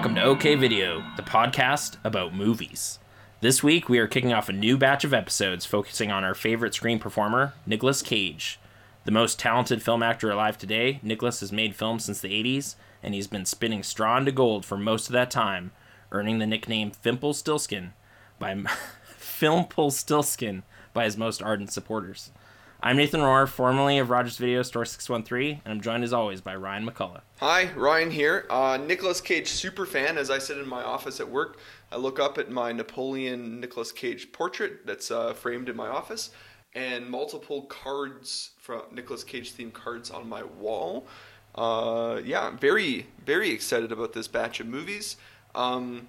Welcome to OK Video, the podcast about movies. This week we are kicking off a new batch of episodes focusing on our favorite screen performer, Nicolas Cage. The most talented film actor alive today, Nicolas has made films since the 80s, and he's been spinning straw into gold for most of that time, earning the nickname Fimple Stillskin by Filmple Stillskin by his most ardent supporters. I'm Nathan Rohr, formerly of Rogers Video Store 613, and I'm joined as always by Ryan McCullough. Hi, Ryan here. Uh, Nicolas Cage super fan. As I sit in my office at work, I look up at my Napoleon Nicholas Cage portrait that's uh, framed in my office, and multiple cards from Nicholas Cage themed cards on my wall. Uh, yeah, very very excited about this batch of movies. Um,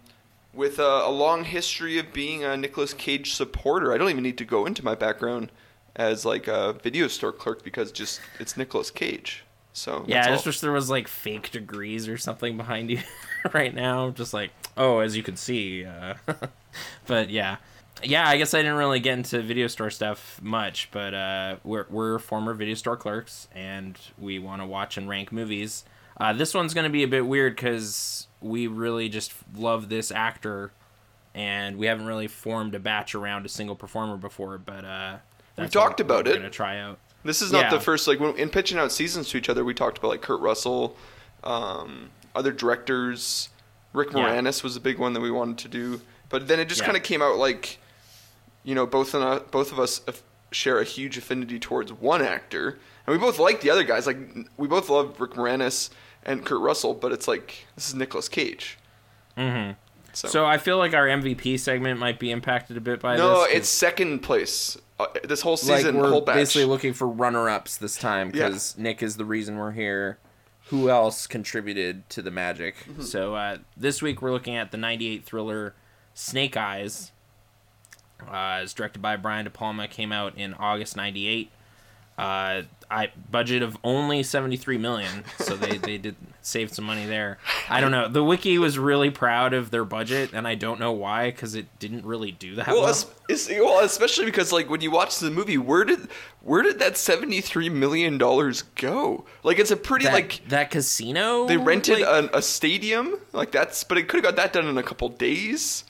with a, a long history of being a Nicolas Cage supporter, I don't even need to go into my background as like a video store clerk because just it's Nicolas Cage. So Yeah, I just wish there was like fake degrees or something behind you right now. Just like, oh, as you can see. Uh, but yeah. Yeah, I guess I didn't really get into video store stuff much, but uh, we're, we're former video store clerks and we want to watch and rank movies. Uh, this one's going to be a bit weird because we really just love this actor and we haven't really formed a batch around a single performer before, but that's talked about we're it. going to try out. This is not Yeah. the first like when, in pitching out seasons to each other. We talked about like Kurt Russell, um, other directors. Rick Yeah. Moranis was a big one that we wanted to do, but then it just Yeah. kind of came out like, you know, both of us, both of us share a huge affinity towards one actor, and we both like the other guys. Like we both love Rick Moranis and Kurt Russell, but it's like this is Nicolas Cage. Mm-hmm. So, So I feel like our MVP segment might be impacted a bit by no, this. 'cause, it's second place. Uh, this whole like season, we're whole batch. basically looking for runner-ups this time Yeah. because Nick is the reason we're here. Who else contributed to the magic? Mm-hmm. So uh, this week we're looking at the '98 thriller Snake Eyes. Uh, it's directed by Brian De Palma. Came out in August '98. Uh, I budget of only 73 million, so they, they did save some money there. I don't know. The wiki was really proud of their budget, and I don't know why because it didn't really do that well. Well, es- well, especially because like when you watch the movie, where did where did that seventy three million dollars go? Like it's a pretty that, like that casino. they rented like, a, a stadium, like that's, but it could have got that done in a couple days.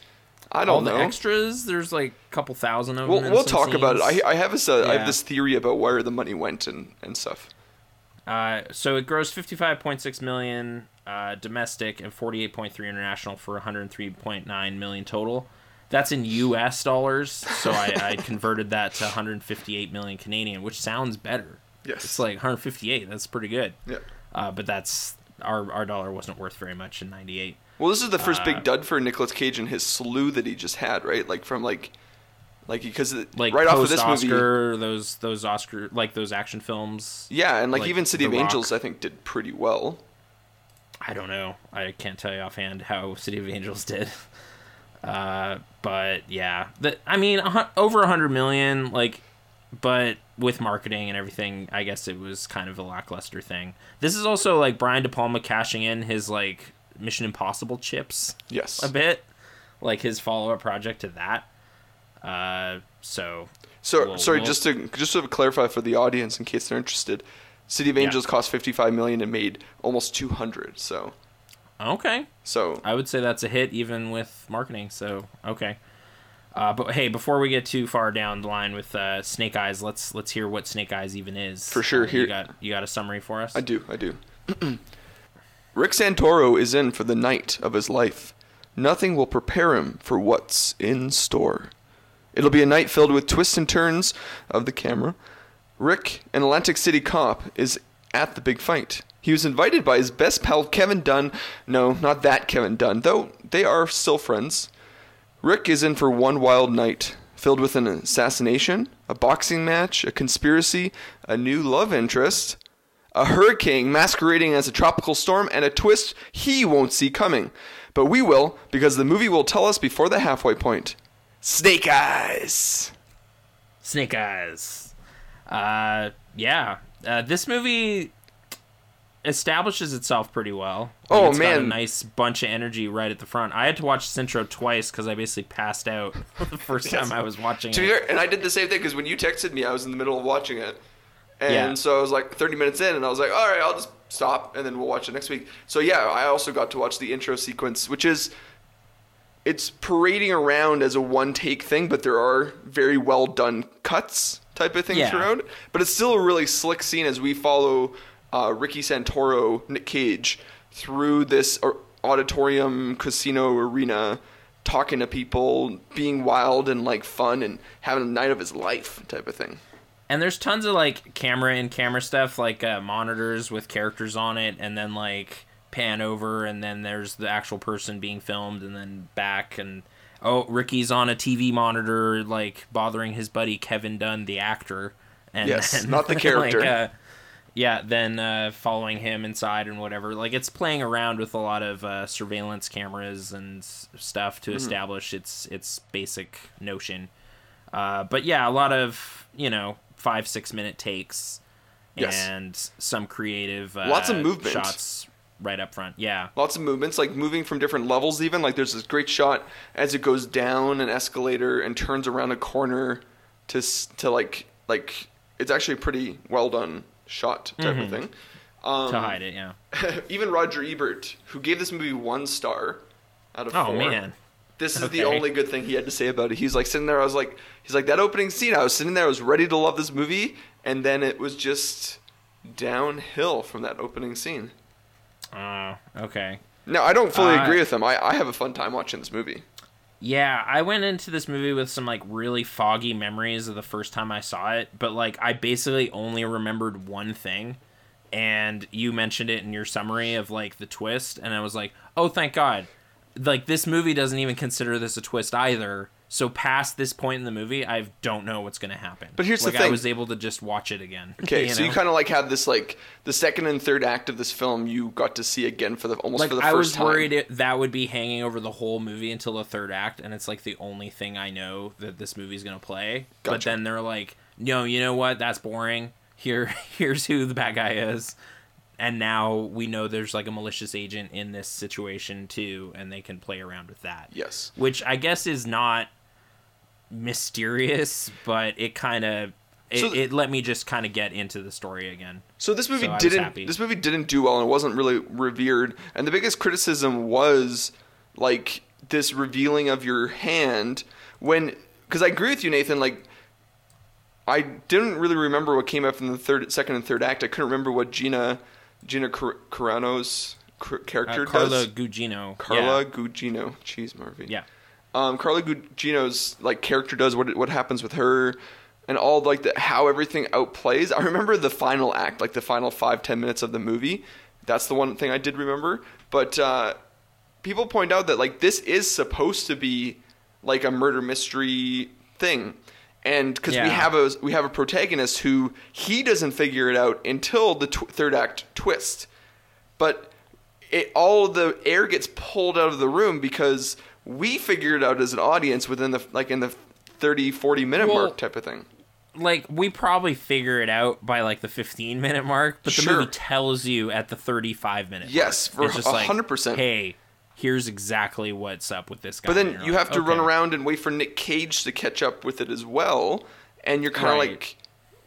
I all don't the know. extras. There's like a couple thousand of we'll them. we'll talk about it. I, I have this uh, I have this theory about where the money went and and stuff. Uh, so it grossed 55.6 million uh, domestic and 48.3 international for 103.9 million total. That's in U.S. dollars. So I, I converted that to 158 million Canadian, which sounds better. Yes. It's like 158. That's pretty good. Yeah. Uh, but that's our our dollar wasn't worth very much in '98. Well, this is the first Uh, big dud for Nicolas Cage and his slew that he just had, right? Like from like, like because Like right off of this movie, those those Oscar like those action films. yeah, and like, like even City The of Rock. Angels, I think did pretty well. I don't know. I can't tell you offhand how City of Angels did. Uh, but yeah, the, I mean, over a hundred million, like, but with marketing and everything, I guess it was kind of a lackluster thing. This is also like Brian De Palma cashing in his like Mission Impossible chips Yes. a bit, like his follow up project to that. Uh, so So Well, sorry, well- just to just to clarify for the audience in case they're interested, City of Yeah. Angels cost 55 million and made almost 200. So okay, so I would say that's a hit even with marketing. So okay. Uh, but hey, before we get too far down the line with uh, Snake Eyes, let's let's hear what Snake Eyes even is. For sure, Uh, here- you got you got a summary for us. I do, I do. Rick Santoro is in for the night of his life. Nothing will prepare him for what's in store. It'll be a night filled with twists and turns of the camera. Rick, an Atlantic City cop, is at the big fight. He was invited by his best pal Kevin Dunn. No, not that Kevin Dunn, though they are still friends. Rick is in for one wild night, filled with an assassination, a boxing match, a conspiracy, a new love interest, a hurricane masquerading as a tropical storm, and a twist he won't see coming. But we will, because the movie will tell us before the halfway point. Snake Eyes! Snake Eyes. Uh, yeah. Uh, this movie establishes itself pretty well. Like, Oh, it's got a man. nice bunch of energy right at the front. I had to watch intro twice because I basically passed out the first time I was watching it. and I did the same thing because when you texted me, I was in the middle of watching it. And Yeah. so I was like 30 minutes in, and I was like, all right, I'll just stop and then we'll watch it next week. So yeah, I also got to watch the intro sequence, which is it's parading around as a one take thing, but there are very well done cuts type of thing Yeah. throughout. But it's still a really slick scene as we follow uh, Ricky Santoro, Nick Cage, through this auditorium casino arena, talking to people, being wild and like fun and having a night of his life type of thing. And there's tons of like camera and camera stuff, like uh, monitors with characters on it, and then like pan over, and then there's the actual person being filmed, and then back, and oh, Ricky's on a TV monitor, like bothering his buddy Kevin Dunn, the actor. And Yes, then, not the character. like, uh, yeah, then uh, following him inside and whatever. Like it's playing around with a lot of uh, surveillance cameras and stuff to establish its its basic notion. Uh, but yeah, a lot of you know five six minute takes Yes. and some creative uh, Lots of movement. shots right up front. Yeah, lots of movements like moving from different levels even like there's this great shot as it goes down an escalator and turns around a corner to to like like it's actually a pretty well done shot type of thing um, to hide it. Yeah. even roger ebert who gave this movie one star out of Oh four man. This is the only good thing he had to say about it he's like sitting there i was like he's like that opening scene i was sitting there i was ready to love this movie and then it was just downhill from that opening scene Uh, okay. no, I don't fully Uh, agree with him. I, I have a fun time watching this movie. Yeah, I went into this movie with some like really foggy memories of the first time I saw it, but like I basically only remembered one thing. And you mentioned it in your summary of like the twist, and I was like, "Oh, thank God!" Like this movie doesn't even consider this a twist either. So past this point in the movie, I don't know what's going to happen. But here's the like, I was able to just watch it again. Okay, so you kind of like had this like the second and third act of this film you got to see again for the almost like for the I first was time. worried it, that would be hanging over the whole movie until the third act, and it's like the only thing I know that this movie's gonna play. But then they're like, "No, you know what? That's boring. Here, here's who the bad guy is." And now we know there's like a malicious agent in this situation too, and they can play around with that. Yes. Which I guess is not mysterious, but it kind of it, So- it let me just kind of get into the story again. So this movie So I was happy. didn't this movie didn't do well and it wasn't really revered. And the biggest criticism was like this revealing of your hand when because I agree with you, Nathan. Like I didn't really remember what came up in the third, second, and third act. I couldn't remember what Gina Gina Car- Carano's cr- Uh, character Carla does. Gugino. Carla Yeah. Gugino. Jeez, Murphy. yeah. um, Carla Gugino's like character does what what happens with her, and all like the how everything outplays. I remember the final act, like the final five ten minutes of the movie. That's the one thing I did remember. But uh, people point out that like this is supposed to be like a murder mystery thing. And because we have a we have a protagonist who he doesn't figure it out until the tw- third act twist, but it all the air gets pulled out of the room because we figure it out as an audience within the like in the 30 40 minute Well, mark type of thing like we probably figure it out by like the 15 minute mark but the Sure. movie tells you at the 35 minute Yes, mark. for It's just like, 100%. hey here's exactly what's up with this guy but then like, have to run around and wait for Nick Cage to catch up with it as well and you're kind of Right. like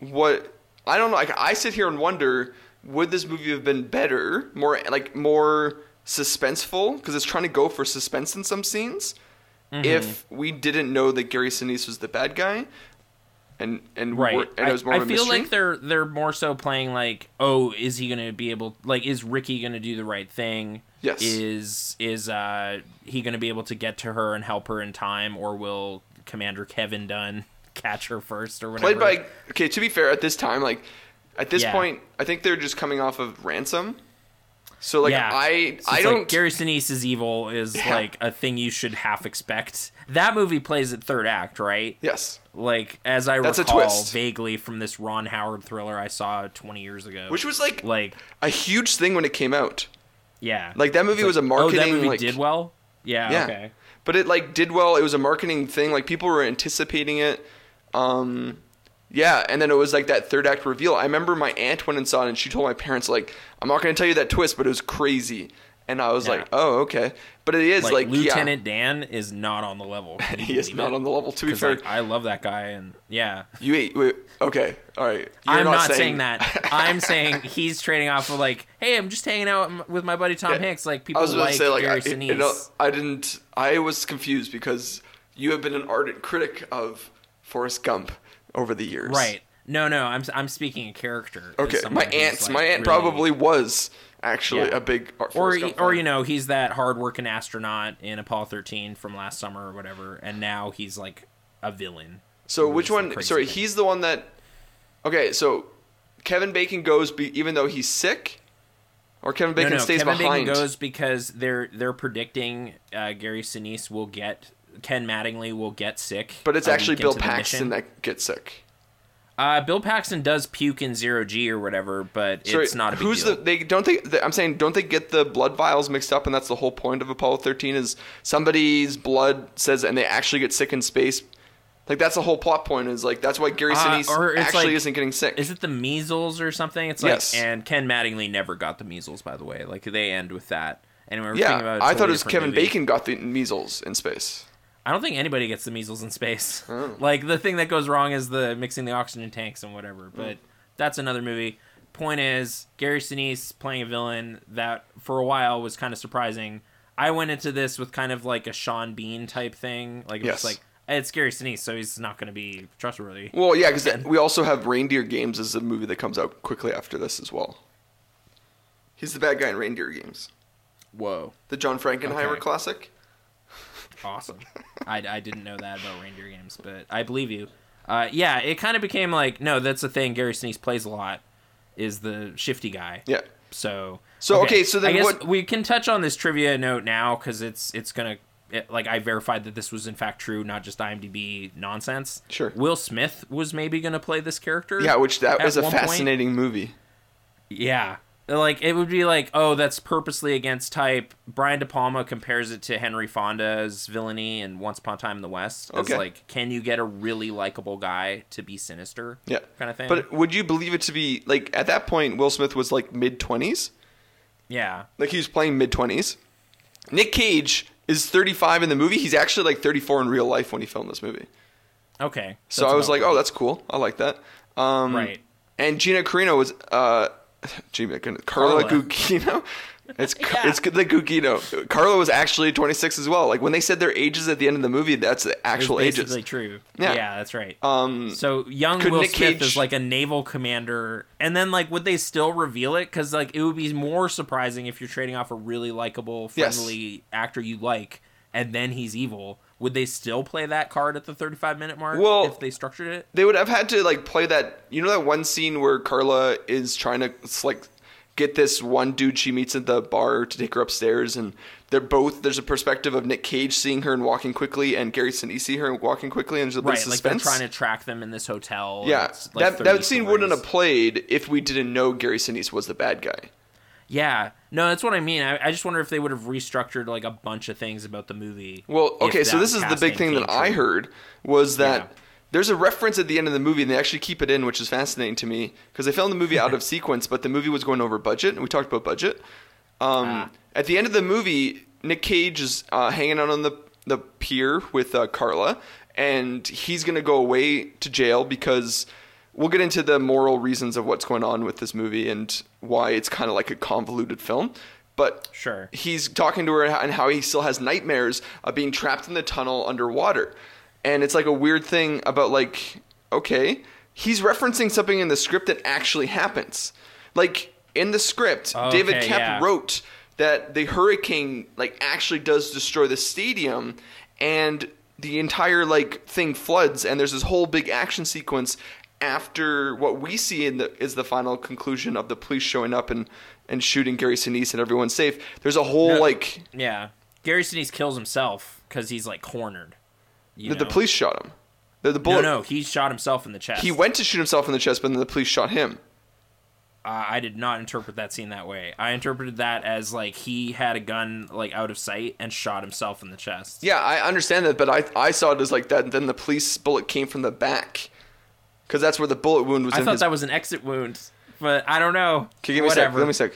what I don't know like I sit here and wonder would this movie have been better more like more suspenseful because it's trying to go for suspense in some scenes Mm-hmm. if we didn't know that Gary Sinise was the bad guy and and right and it was more I, of a I feel mystery. like they're they're more so playing like oh is he gonna be able like is ricky gonna do the right thing Yes. is is uh he gonna be able to get to her and help her in time or will commander kevin dunn catch her first or whatever played by okay to be fair at this time like at this Yeah. point i think they're just coming off of ransom so like yeah, i So i don't Like Gary Sinise's evil is Yeah. like a thing you should half expect. That movie plays at third act, right? yes Like as I That's a recall twist. vaguely from this Ron Howard thriller I saw 20 years ago. which was like like a huge thing when it came out yeah, like that movie It's was a like, Oh, that marketing movie like did well. Yeah. yeah Okay. but it like did well it was a marketing thing like people were anticipating it um yeah and then it was like that third act reveal i remember my aunt went and saw it and she told my parents like i'm not going to tell you that twist but it was crazy and I was Yeah. like, oh okay. But it is Like, like, Lieutenant Dan is not on the level. He is not it? on the level. To be fair, like, I love that guy, and yeah, you wait, wait, okay, all right. You're I'm not, saying, that. I'm saying he's trading off of like, hey, I'm just hanging out with my buddy Tom Yeah. Hanks. Like people like, say like Gary I, Sinise. you know, I didn't. I was confused because you have been an ardent critic of Forrest Gump over the years. right? No, no, I'm I'm speaking a character. Okay. My who's, aunt, like, my aunt really- probably was actually Yeah. a big or or you know he's that hardworking astronaut in Apollo 13 from last summer or whatever, and now he's like a villain. So Which which is the one? Sorry, thing. he's the one that. Okay, so Kevin Bacon goes be, even though he's sick, or Kevin Bacon no, no, stays Kevin behind. Bacon goes because they're they're predicting uh, Gary Sinise will get Ken Mattingly will get sick. but it's actually Bill Paxton that gets sick. Uh, Bill Paxton does puke in zero G or whatever, but Sorry, it's not a big who's deal. the? They don't they? I'm saying, don't they get the blood vials mixed up, and that's the whole point of Apollo 13 is somebody's blood says, and they actually get sick in space. Like that's the whole plot point. Is like that's why Gary Uh, Sinise actually like- isn't getting sick. Is it the measles or something? It's like, Yes. and Ken Mattingly never got the measles, by the way. Like they end with that. Anyway, we're yeah, thinking about a I thought it was Kevin movie. Bacon got the measles in space. I don't think anybody gets the measles in space. Oh. Like the thing that goes wrong is the mixing the oxygen tanks and whatever. Hmm. But that's another movie. Point is, Gary Sinise playing a villain that for a while was kind of surprising. I went into this with kind of like a Sean Bean type thing. Like it Yes. was like it's Gary Sinise, so he's not going to be trustworthy. Well, yeah, because we also have Reindeer Games as a movie that comes out quickly after this as well. He's the bad guy in Reindeer Games, Whoa, the John Frankenheimer Okay. classic. awesome! I, I didn't know that about reindeer games, but I believe you. Uh, yeah, it kind of became like no, that's the thing. Gary Sinise plays a lot. Is the shifty guy. Yeah. So So, okay, so then I guess what- we can touch on this trivia note now because it's it's gonna it, like I verified that this was in fact true, not just IMDb nonsense. Sure. Will Smith was maybe gonna play this character. Yeah, which that was a one point. fascinating movie. Yeah. Like it would be like, oh, that's purposely against type. Brian De Palma compares it to Henry Fonda's villainy in Once Upon a Time in the West. As Okay. like, can you get a really likable guy to be sinister? Yeah, Kind of thing. But would you believe it to be like at that point Will Smith was like mid twenties? yeah. Like he was playing mid twenties. Nick Cage is thirty five in the movie. He's actually like thirty four in real life when he filmed this movie. Okay. So I was like, oh, that's cool. I like that. Um, Right. And Gina Carino was uh, Gina Carla Carla. Gugino. It's Yeah. it's the Gugino. Carla was actually 26 as well. Like when they said their ages at the end of the movie, that's the It was actual basically ages. true. Yeah. Yeah. that's right. Um, So young Will Nick Smith Cage- is like a naval commander, and then like would they still reveal it? Because like it would be more surprising if you're trading off a really likable, Yes. friendly actor you like, and then he's evil. Would they still play that card at the 35 minute mark? Well- if they structured it, they would have had to like play that. You know that one scene where Carla is trying to like get this one dude she meets at the bar to take her upstairs, and they're both. There's a perspective of Nick Cage seeing her and walking quickly, and Gary Sinise see her and walking quickly, and there's a bit right? of Like they're trying to track them in this hotel. yeah, like, that that scene wouldn't have played if we didn't know Gary Sinise was the bad guy. Yeah, no, that's what I mean. I, I just wonder if they would have restructured like a bunch of things about the movie. Well, okay, so this is the big thing that I heard was that Yeah. there's a reference at the end of the movie, and they actually keep it in, which is fascinating to me because they filmed the movie out of sequence, but the movie was going over budget, and we talked about budget. Um, Ah. At the end of the movie, Nick Cage is uh, hanging out on the the pier with uh, Carla, and he's gonna go away to jail because we'll get into the moral reasons of what's going on with this movie and why it's kind of like a convoluted film. But Sure. he's talking to her and how he still has nightmares of being trapped in the tunnel underwater. And it's like a weird thing about like, okay, he's referencing something in the script that actually happens. Like in the script, David Okay, Koepp yeah. wrote that the hurricane like actually does destroy the stadium and the entire like thing floods and there's this whole big action sequence after what we see in the is the final conclusion of the police showing up and and shooting Gary Sinise and everyone's safe. There's a whole No, like Yeah, Gary Sinise kills himself because he's like cornered. The, the police shot him. The, the No, bullet. no, he shot himself in the chest. He went to shoot himself in the chest, but then the police shot him. Uh, I did not interpret that scene that way. I interpreted that as like he had a gun like out of sight and shot himself in the chest. Yeah, I understand that, but I I saw it as like that. Then the police bullet came from the back, because that's where the bullet wound was I thought his. that was an exit wound, but I don't know. Okay, give me a sec. Whatever. Let me a sec.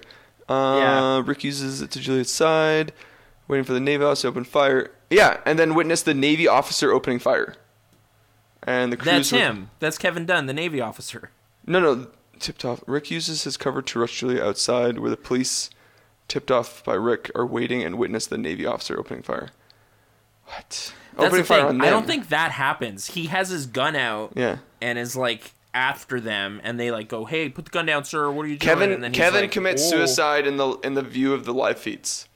Uh, Yeah. Rick uses it to Juliet's side, waiting for the Navy officer to open fire. Yeah, and then witness the Navy officer opening fire. And the That's crews. him. That's Kevin Dunn, the Navy officer. No, no, tipped off. Rick uses his cover to rush Juliet outside, where the police, tipped off by Rick, are waiting and witness the Navy officer opening fire. What? That's opening the fire thing. I don't think that happens. He has his gun out Yeah. and is like after them, and they like go, "Hey, put the gun down, sir. What are you doing?" Kevin and then he's Kevin like, commits "Oh." suicide in the in the view of the live feeds.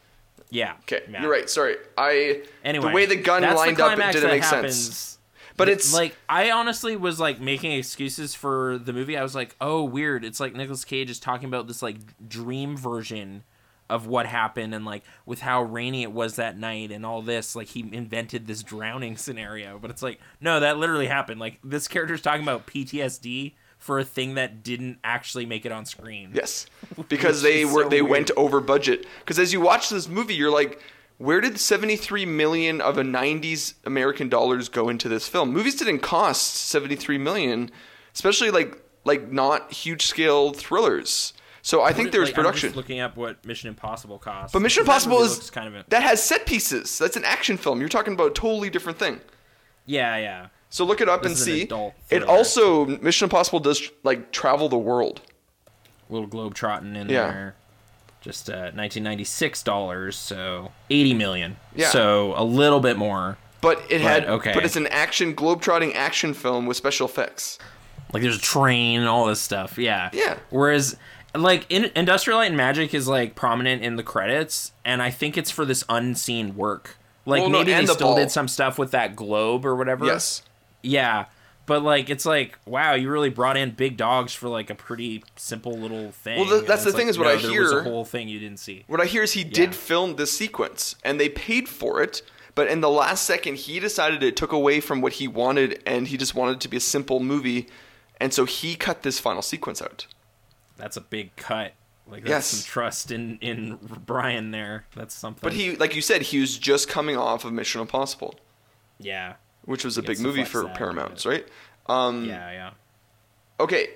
Yeah. Okay, yeah. you're right. Sorry, I Anyway, the way the gun lined the up it didn't make happens. sense. But it's like I honestly was like making excuses for the movie. I was like, "Oh, weird. It's like Nicolas Cage is talking about this like dream version of what happened and like with how rainy it was that night and all this like he invented this drowning scenario." But it's like, "No, that literally happened. Like this character's talking about PTSD for a thing that didn't actually make it on screen." Yes, because they were so they weird. went over budget. Because as you watch this movie, you're like, where did 73 million of a 90s American dollars go into this film? Movies didn't cost 73 million, especially like like not huge scale thrillers. So I think there's Like, production. looking up what Mission Impossible cost. But Mission Impossible movie is kind of a, that has set pieces. That's an action film. You're talking about a totally different thing. yeah, yeah. So look it up This and an see. adult It also Mission Impossible does like travel the world. little globe trotting in Yeah. there. Just uh, 1996 dollars, so 80 million. Yeah. So a little bit more. But it had okay. but it's an action globetrotting action film with special effects. Like there's a train and all this stuff. Yeah. Yeah. Whereas like in Industrial Light and Magic is like prominent in the credits, and I think it's for this unseen work. Like Well, no, maybe they the still ball. did some stuff with that globe or whatever. Yes. Yeah. But like it's like wow, you really brought in big dogs for like a pretty simple little thing. Well, th- And that's the thing like, is what no, I there was a whole thing you didn't see. What I hear is he Yeah. did film this sequence and they paid for it, but in the last second he decided it took away from what he wanted and he just wanted it to be a simple movie and so he cut this final sequence out. That's a big cut. Like that's Yes. some trust in in Brian there. That's something. But he like you said he was just coming off of Mission Impossible, yeah, which was a big movie for Paramount, right? Um yeah, yeah. okay.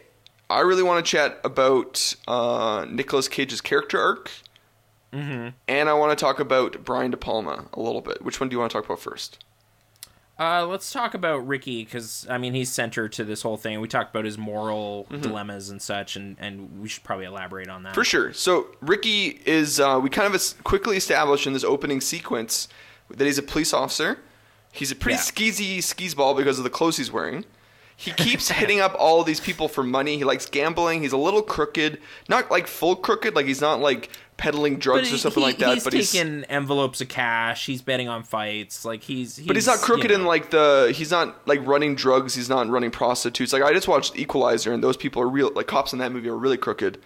I really want to chat about uh Nicolas Cage's character arc. Mm-hmm. And I want to talk about Brian De Palma a little bit. Which one do you want to talk about first? Uh, let's talk about Ricky because I mean he's center to this whole thing. We talked about his moral dilemmas and such, and and we should probably elaborate on that. Mm-hmm. For sure. So Ricky is uh, we kind of quickly established in this opening sequence that he's a police officer. He's a pretty Yeah. skeezy skis ball because of the clothes he's wearing. He keeps hitting up all these people for money. He likes gambling. He's a little crooked, not like full crooked, like he's not like peddling drugs or something he- like that. He's but he's taking envelopes of cash. He's betting on fights. Like he's, he's but he's not crooked you in like the he's not like running drugs. He's not running prostitutes. Like I just watched Equalizer, and those people are real. Like cops in that movie are really crooked.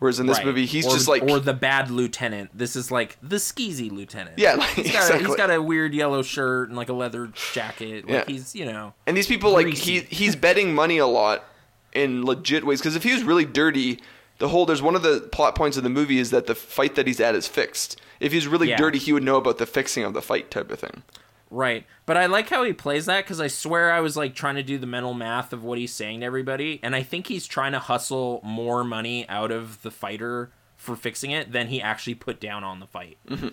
Whereas in this Right. movie, he's Or- just like or the bad lieutenant. This is like the skeezy lieutenant. Yeah, like, he's got, a, he's got a weird yellow shirt and like a leather jacket. Like Yeah. he's you know And these people like Greasy. he he's betting money a lot in legit ways because if he was really dirty, the whole there's one of the plot points of the movie is that the fight that he's at is fixed. If he's really Yeah. dirty, he would know about the fixing of the fight type of thing. Right. But I like how he plays that because I swear I was like trying to do the mental math of what he's saying to everybody. And I think he's trying to hustle more money out of the fighter for fixing it than he actually put down on the fight. Mm-hmm.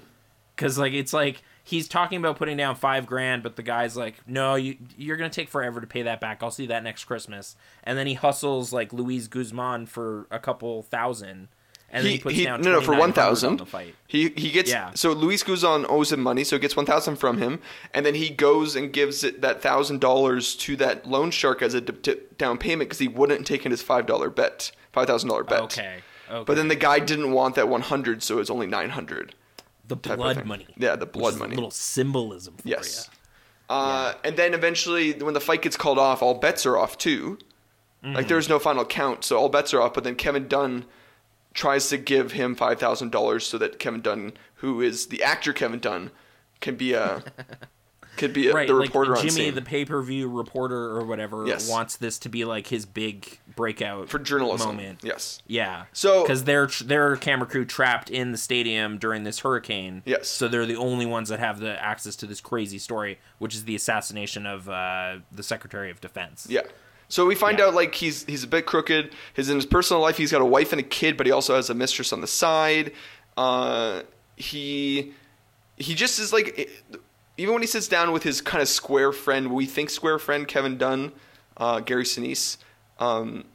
Because, like, it's like he's talking about putting down five grand, but the guy's like, no, you, you're going to take forever to pay that back. I'll see that next Christmas. And then he hustles like Luis Guzman for a couple thousand. And then he, puts down no no for 2,900 on thousand. He he gets Yeah. so Luis Guzman owes him money, so he gets one thousand from him, and then he goes and gives it that thousand dollars to that loan shark as a d- d- down payment because he wouldn't take in his five dollar bet, five thousand dollar bet. Okay. Okay. But then the guy didn't want that one hundred, so it's only nine hundred. The blood money. Yeah, the blood money. little symbolism for Yes. Uh, And then eventually, when the fight gets called off, all bets are off too. Mm-hmm. Like there's no final count, so all bets are off. But then Kevin Dunn tries to give him five thousand dollars so that Kevin Dunn, who is the actor Kevin Dunn, can be a could be a, right, the like reporter on Jimmy, the pay-per-view reporter or whatever, Yes. wants this to be like his big breakout for journalism. moment. Yes. Yeah. So- because they're their camera crew trapped in the stadium during this hurricane. Yes. So they're the only ones that have the access to this crazy story, which is the assassination of uh, the Secretary of Defense. Yeah. So we find Yeah. out like he's he's a bit crooked. His in his personal life, he's got a wife and a kid, but he also has a mistress on the side. Uh, he he just is like even when he sits down with his kind of square friend, we think square friend Kevin Dunn, uh, Gary Sinise, um,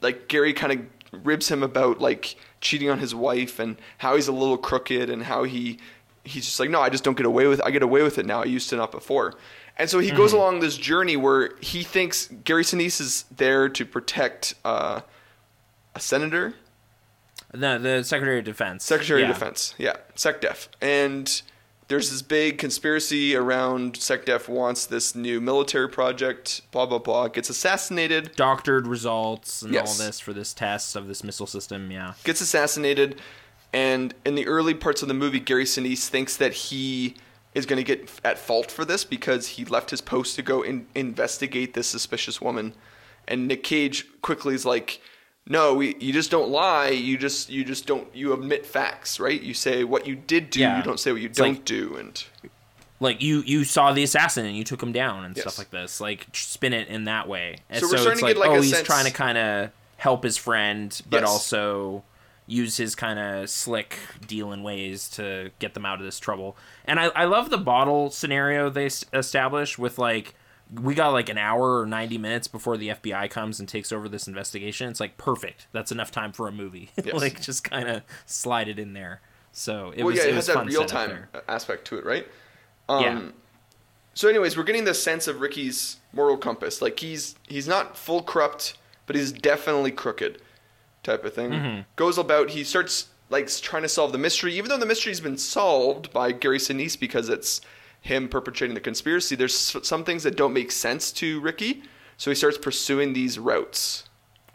like Gary kind of ribs him about like cheating on his wife and how he's a little crooked and how he he's just like no I just don't get away with I get away with it now. I used to not before. And so he goes along this journey where he thinks Gary Sinise is there to protect uh, a senator. The the Secretary of Defense. Secretary Yeah. of Defense. Yeah. SecDef and there's this big conspiracy around SecDef wants this new military project blah blah blah gets assassinated Doctored results and Yes. all this for this test of this missile system. Yeah. gets assassinated, and in the early parts of the movie, Gary Sinise thinks that he is going to get at fault for this because he left his post to go in, investigate this suspicious woman, and Nick Cage quickly is like, "No, we, you just don't lie. You just you just don't you admit facts, right? You say what you did do. Yeah. You don't say what you It's don't like- do." And Like you you saw the assassin and you took him down and Yes. stuff like this. Like spin it in that way. And So so, we're starting to like, get, like, oh, he's sense- trying to kind of help his friend, but Yes. also use his kind of slick dealing ways to get them out of this trouble. And I, I love the bottle scenario they s- establish with like we got like an hour or 90 minutes before the FBI comes and takes over this investigation. It's like perfect. That's enough time for a movie. Yes. like just kind of slide it in there. So it well, was yeah, it, it was has that real time aspect to it, right? Um, Yeah. So, anyways, we're getting the sense of Ricky's moral compass. Like he's he's not full corrupt, but he's definitely crooked, type of thing. Mm-hmm. Goes about. He starts like trying to solve the mystery, even though the mystery's been solved by Gary Sinise because it's him perpetrating the conspiracy. There's some things that don't make sense to Ricky, so he starts pursuing these routes.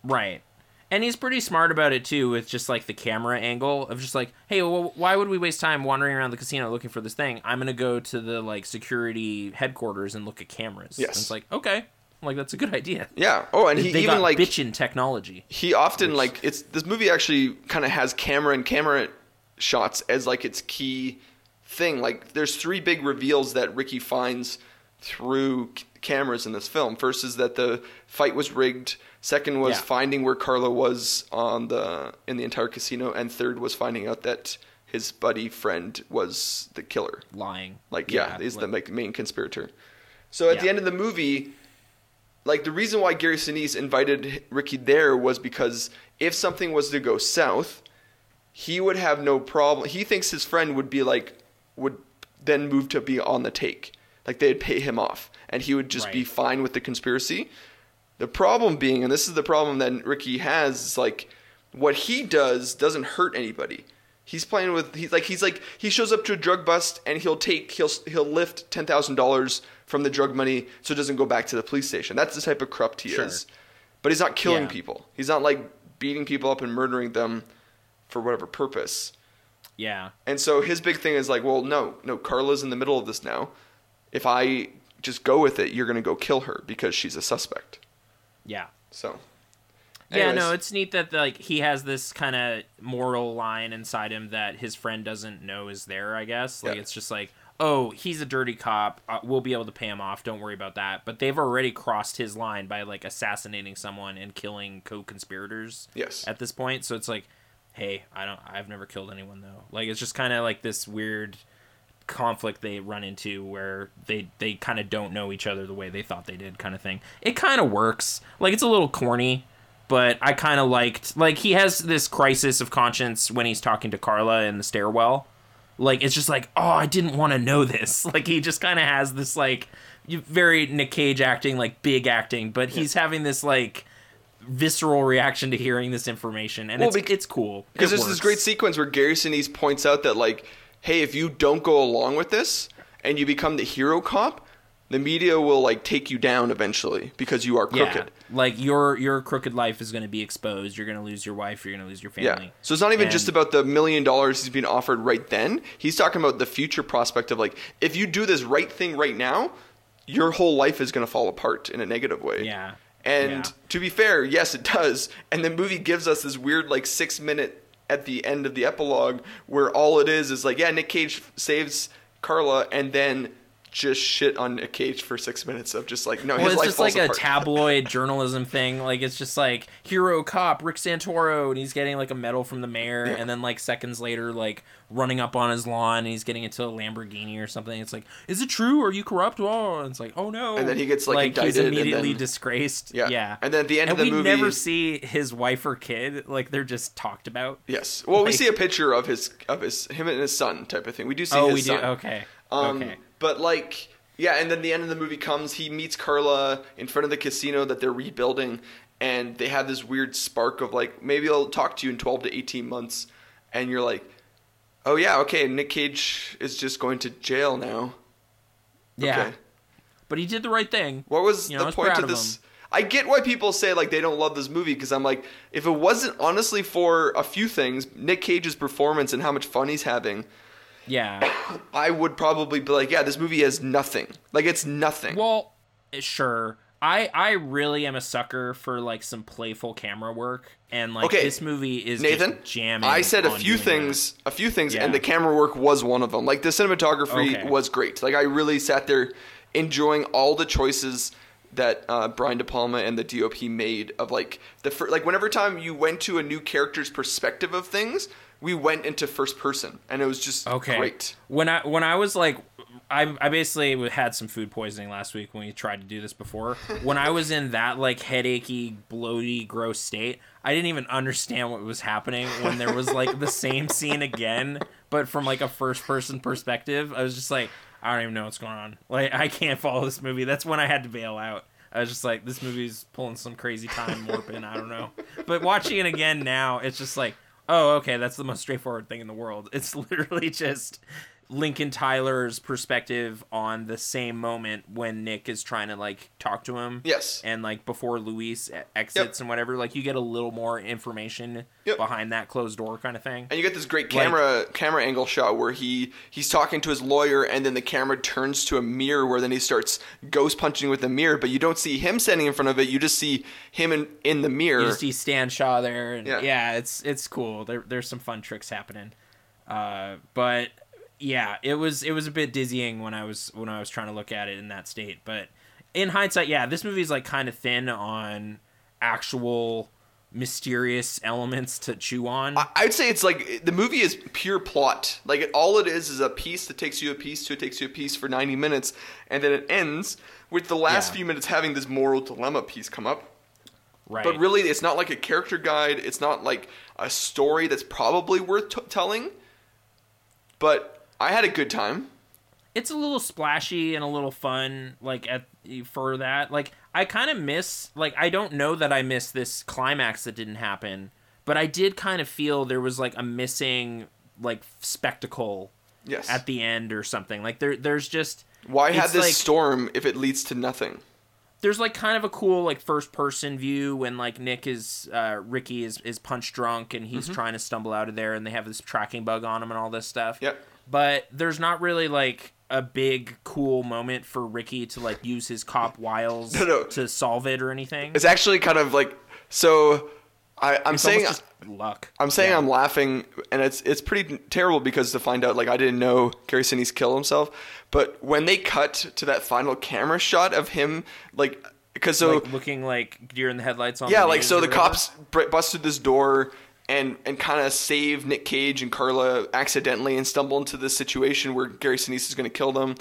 Right. And he's pretty smart about it too, with just like the camera angle of just like, hey, well, why would we waste time wandering around the casino looking for this thing? I'm gonna go to the like security headquarters and look at cameras. Yes. And it's like, okay, like that's a good idea. Yeah. Oh, and he they even like bitchin' technology. he often like it's this movie actually kind of has camera and camera shots as like its key thing like there's three big reveals that ricky finds through c- cameras in this film first is that the fight was rigged second was Yeah. finding where Carlo was on the in the entire casino and third was finding out that his buddy friend was the killer Lying. like yeah, is the like- like, main conspirator. So at the end of the movie, like the reason why Gary Sinise invited Ricky there was because if something was to go south, he would have no problem. He thinks his friend would be like would then move to be on the take, like they'd pay him off, and he would just be fine with the conspiracy. The problem being, and this is the problem that Ricky has, is like what he does doesn't hurt anybody. He's playing with he's like he's like he shows up to a drug bust and he'll take he'll he'll lift ten thousand dollars from the drug money so it doesn't go back to the police station. That's the type of corrupt he Sure. is. But he's not killing Yeah. people. He's not like beating people up and murdering them for whatever purpose. Yeah. And so his big thing is like, well, no, no, Carla's in the middle of this now. If I just go with it, you're gonna go kill her because she's a suspect. Yeah. So Yeah, no, it's neat that like he has this kind of moral line inside him that his friend doesn't know is there. I guess like Yeah. it's just like, oh, he's a dirty cop. Uh, we'll be able to pay him off. Don't worry about that. But they've already crossed his line by like assassinating someone and killing co-conspirators. Yes. At this point, so it's like, hey, I don't. I've never killed anyone though. Like it's just kind of like this weird conflict they run into where they they kind of don't know each other the way they thought they did kind of thing it kind of works like it's a little corny but i kind of liked like he has this crisis of conscience when he's talking to carla in the stairwell like it's just like oh i didn't want to know this like he just kind of has this like very nick cage acting like big acting but he's having this like visceral reaction to hearing this information and Well, it's, bec- it's cool Because It there's this great sequence where Gary Sinise points out that like, hey, if you don't go along with this and you become the hero cop, the media will like take you down eventually because you are crooked. Yeah, like your your crooked life is going to be exposed. You're going to lose your wife. You're going to lose your family. Yeah. So it's not even And- just about the million dollars he's being offered right then. He's talking about the future prospect of like, if you do this right thing right now, your whole life is going to fall apart in a negative way. Yeah. And Yeah. to be fair, yes, it does. And the movie gives us this weird, like, six minute at the end of the epilogue where all it is is like, yeah, Nick Cage saves Carla, and then just shit on Nick Cage for six minutes of just like no, Well, it's just like a tabloid journalism thing. Like it's just like hero cop Rick Santoro, and he's getting like a medal from the mayor, Yeah. and then like seconds later, like running up on his lawn, and he's getting into a Lamborghini or something. It's like, is it true? Are you corrupt? Oh, and it's like, oh no. And then he gets, like, he's indicted, and immediately then- disgraced. Yeah. yeah. And then at the end and of the we movie- we never see his wife or kid. Like they're just talked about. Yes. Well, we see a picture of his of his him and his son type of thing. We do see oh, we do. Okay. Um, okay. But like, yeah, and then the end of the movie comes. He meets Carla in front of the casino that they're rebuilding, and they have this weird spark of like, maybe I'll talk to you in twelve to eighteen months, and you're like, oh yeah, okay, Nick Cage is just going to jail now. Yeah. Okay. But he did the right thing. What was You know, the was point of of this? him. I get why people say like they don't love this movie because I'm like, if it wasn't honestly for a few things, Nick Cage's performance and how much fun he's having, Yeah. I would probably be like, yeah, this movie has nothing. Like it's nothing. Well, eh, sure. I I really am a sucker for like some playful camera work, and like Okay, this movie is Nathan, jamming. I said a few things, a few things, Yeah. and the camera work was one of them. Like the cinematography Okay. was great. Like I really sat there enjoying all the choices that uh, Brian De Palma and the DOP made of like the fir- like whenever time you went to a new character's perspective of things, we went into first person, and it was just. Okay. great. When I when I was like, I I basically had some food poisoning last week when we tried to do this before. when I was in that like headachy, bloaty, gross state, I didn't even understand what was happening when there was like the same scene again, but from like a first person perspective. I was just like, I don't even know what's going on. Like I can't follow this movie. That's when I had to bail out. I was just like, this movie's pulling some crazy time warping. I don't know. But watching it again now, it's just like, oh, okay, that's the most straightforward thing in the world. It's literally just Lincoln Tyler's perspective on the same moment when Nick is trying to like talk to him. Yes. And like before Luis exits and whatever, like you get a little more information Yep. behind that closed door kind of thing. And you get this great camera camera angle shot where he he's talking to his lawyer, and then the camera turns to a mirror where then he starts ghost punching with the mirror, but you don't see him standing in front of it. You just see him in in the mirror. You just see Stan Shaw there, and Yeah. yeah, it's it's cool. There, there's some fun tricks happening, uh, but yeah, it was it was a bit dizzying when I was when I was trying to look at it in that state. But in hindsight, yeah, this movie's like kind of thin on actual mysterious elements to chew on. I'd say it's like the movie is pure plot. Like it, all it is is a piece that takes you a piece to it takes you a piece for ninety minutes, and then it ends with the last Yeah. few minutes having this moral dilemma piece come up. right. But really, it's not like a character guide. It's not like a story that's probably worth t- telling. But I had a good time. it's a little splashy and a little fun like at for that like i kind of miss like i don't know that i miss this climax that didn't happen but i did kind of feel there was like a missing like spectacle Yes. at the end or something like there there's just Why have it's this like- storm if it leads to nothing? there's like kind of a cool like first person view when like Nick is uh Ricky is is punch drunk and Mm-hmm. he's trying to stumble out of there and they have this tracking bug on him and all this stuff. Yep. But there's not really like a big cool moment for Ricky to like use his cop wiles No, no. to solve it or anything. It's actually kind of like so. I, I'm It's saying luck. I'm saying Yeah. I'm laughing, and it's it's pretty terrible because to find out like I didn't know Gary Sinise killed himself, but when they cut to that final camera shot of him, like because so like looking like deer in the headlights on yeah, like so the whatever. cops busted this door and and kind of save Nick Cage and Carla accidentally and stumble into this situation where Gary Sinise is going to kill them.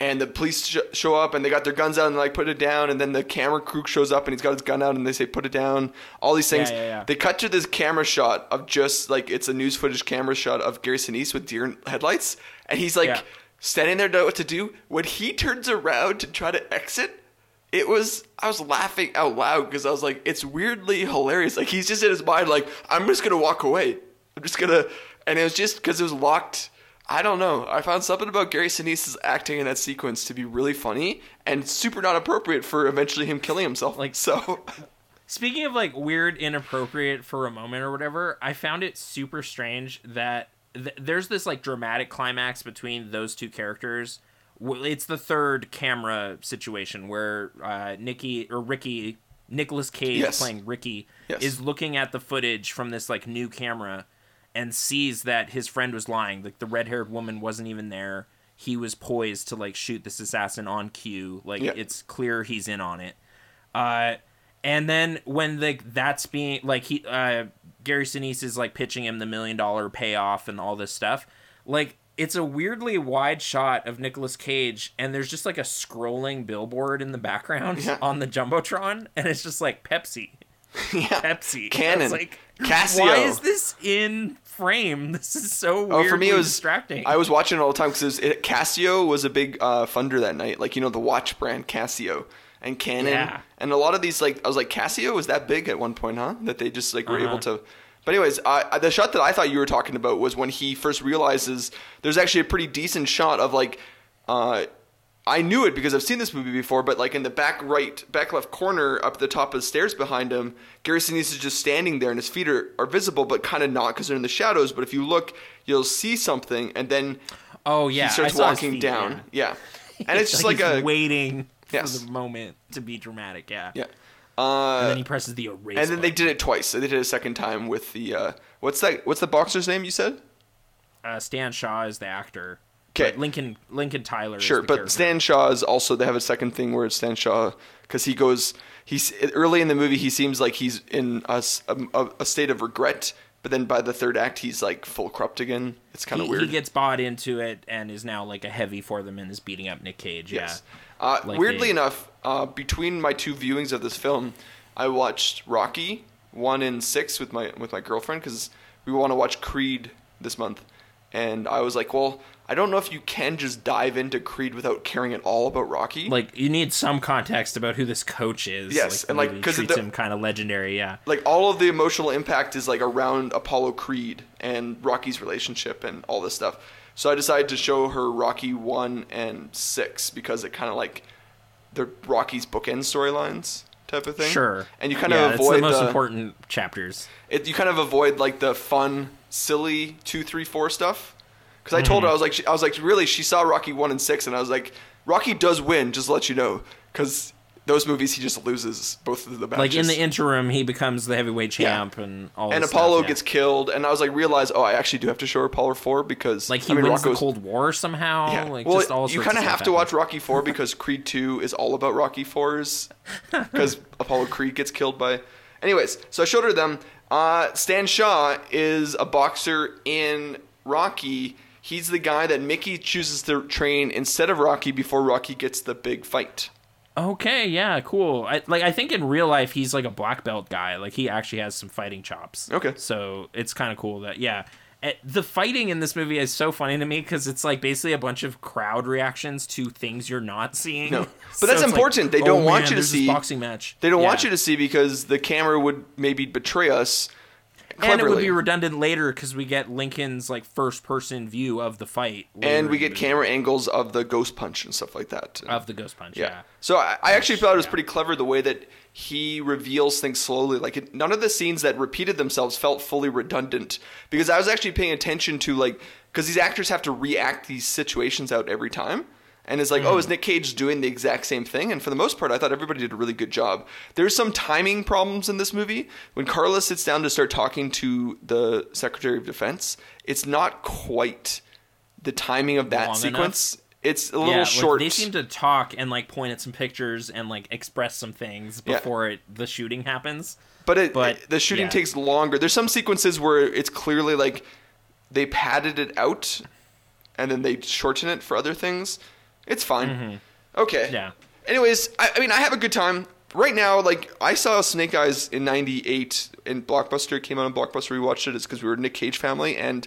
And the police sh- show up and they got their guns out and they like put it down. And then the camera crew shows up and he's got his gun out and they say put it down. All these things. Yeah, yeah, yeah. They cut to this camera shot of just like it's a news footage camera shot of Gary Sinise with deer headlights, and he's like standing there, don't know what to do. When he turns around to try to exit, it was I was laughing out loud because I was like, it's weirdly hilarious. Like he's just in his mind, like I'm just gonna walk away. I'm just gonna, and it was just because it was locked. I don't know. I found something about Gary Sinise's acting in that sequence to be really funny and super not appropriate for eventually him killing himself. Like so, Speaking of like weird, inappropriate for a moment or whatever, I found it super strange that th- there's this like dramatic climax between those two characters. It's the third camera situation where uh, Nikki or Ricky, Nicholas Cage Yes. playing Ricky, Yes. is looking at the footage from this like new camera and sees that his friend was lying. Like the red haired woman wasn't even there. he was poised to like shoot this assassin on cue. Like Yeah. it's clear he's in on it. Uh, and then when like that's being like he uh Gary Sinise is like pitching him the million dollar payoff and all this stuff. Like it's a weirdly wide shot of Nicolas Cage, and there's just like a scrolling billboard in the background Yeah. on the jumbotron, and it's just like Pepsi, yeah. Pepsi, Canon. Like Casio. Why is this in frame? This is so weird. Oh, for me it was distracting. I was watching it all the time because it, Casio was a big uh, funder that night. Like you know the watch brand Casio and Canon, Yeah. and a lot of these like I was like Casio was that big at one point, huh? That they just like were Uh-huh. able to. But anyways, I, the shot that I thought you were talking about was when he first realizes there's actually a pretty decent shot of like. Uh, I knew it because I've seen this movie before, but like in the back right, back left corner, up the top of the stairs behind him, Gary Sinise is just standing there, and his feet are, are visible, but kind of not because they're in the shadows. But if you look, you'll see something, and then oh yeah, he starts I saw his walking feet, down. yeah. Yeah, and it's just like, he's a waiting Yes. for the moment to be dramatic. Yeah. yeah. And Uh, then he presses the erase. and then they did it twice. So they did it a second time with the uh, what's that? What's the boxer's name? You said Uh, Stan Shaw is the actor. Okay. Lincoln Lincoln Tyler. is sure, but character. Stan Shaw is also they have a second thing where it's Stan Shaw because he goes he's early in the movie he seems like he's in a state of regret, but then by the third act he's like full corrupt again. It's kind of weird. he gets bought into it and is now like a heavy for them and is beating up Nick Cage. Yes. Yeah. Uh, Like weirdly enough, uh, between my two viewings of this film, I watched Rocky one and six with my with my girlfriend because we want to watch Creed this month, and I was like, well, I don't know if you can just dive into Creed without caring at all about Rocky. Like you need some context about who this coach is. Yes, the and, like, movie 'cause of treats the- him kind of legendary. Yeah. like all of the emotional impact is like around Apollo Creed and Rocky's relationship and all this stuff. So I decided to show her Rocky one and six because it kind of like they're Rocky's bookend storylines type of thing. Sure. And you kind yeah, of avoid the most the- important chapters. it, you kind of avoid like the fun, silly two, three, four stuff. Because I told her hmm. I was like, she, I was like, really? She saw Rocky one and six, and I was like, Rocky does win, just to let you know, because those movies he just loses both of the matches. Like in the interim, he becomes the heavyweight Yeah. champ and all. and Apollo stuff, yeah. gets killed, and I was like, realize, oh, I actually do have to show her Apollo four because like he I mean, wins Rocco's, the Cold War somehow. Yeah. Like well, just all you kind of of have to watch. Rocky Four because Creed Two is all about Rocky Fours because Apollo Creed gets killed by. Anyways, so I showed her them. Uh, Stan Shaw is a boxer in Rocky. He's the guy that Mickey chooses to train instead of Rocky before Rocky gets the big fight. Okay, yeah, cool. I, like I think in real life he's like a black belt guy. Like he actually has some fighting chops. Okay. So it's kind of cool that yeah. Eh, The fighting in this movie is so funny to me because it's like basically a bunch of crowd reactions to things you're not seeing. No. But So that's it's like, important. They oh, don't want man, you to see- boxing match. They don't want you to see because the camera would maybe betray us. And it would be redundant later because we get Lincoln's like first person view of the fight, and we get camera angles of the ghost punch and stuff like that. of the ghost punch. Yeah. Yeah. So I, I actually thought it was yeah. pretty clever the way that he reveals things slowly. Like it, none of the scenes that repeated themselves felt fully redundant because I was actually paying attention to like because these actors have to react these situations out every time. And it's like, oh, is Mm-hmm. Nick Cage doing the exact same thing? And for the most part, I thought everybody did a really good job. There's some timing problems in this movie. When Carla sits down to start talking to the Secretary of Defense, it's not quite the timing of that Long sequence. It's a little yeah, like, short. they seem to talk and like point at some pictures and like express some things Yeah. before it, the shooting happens. But, it, But, the shooting yeah. takes longer. There's some sequences where it's clearly like they padded it out and then they shorten it for other things. It's fine. Okay. Mm-hmm. Yeah. Anyways, I, I mean, I have a good time. Right now, like, I saw Snake Eyes in 98 in Blockbuster. It came out on Blockbuster. We watched it. It's because we were a Nick Cage family. And,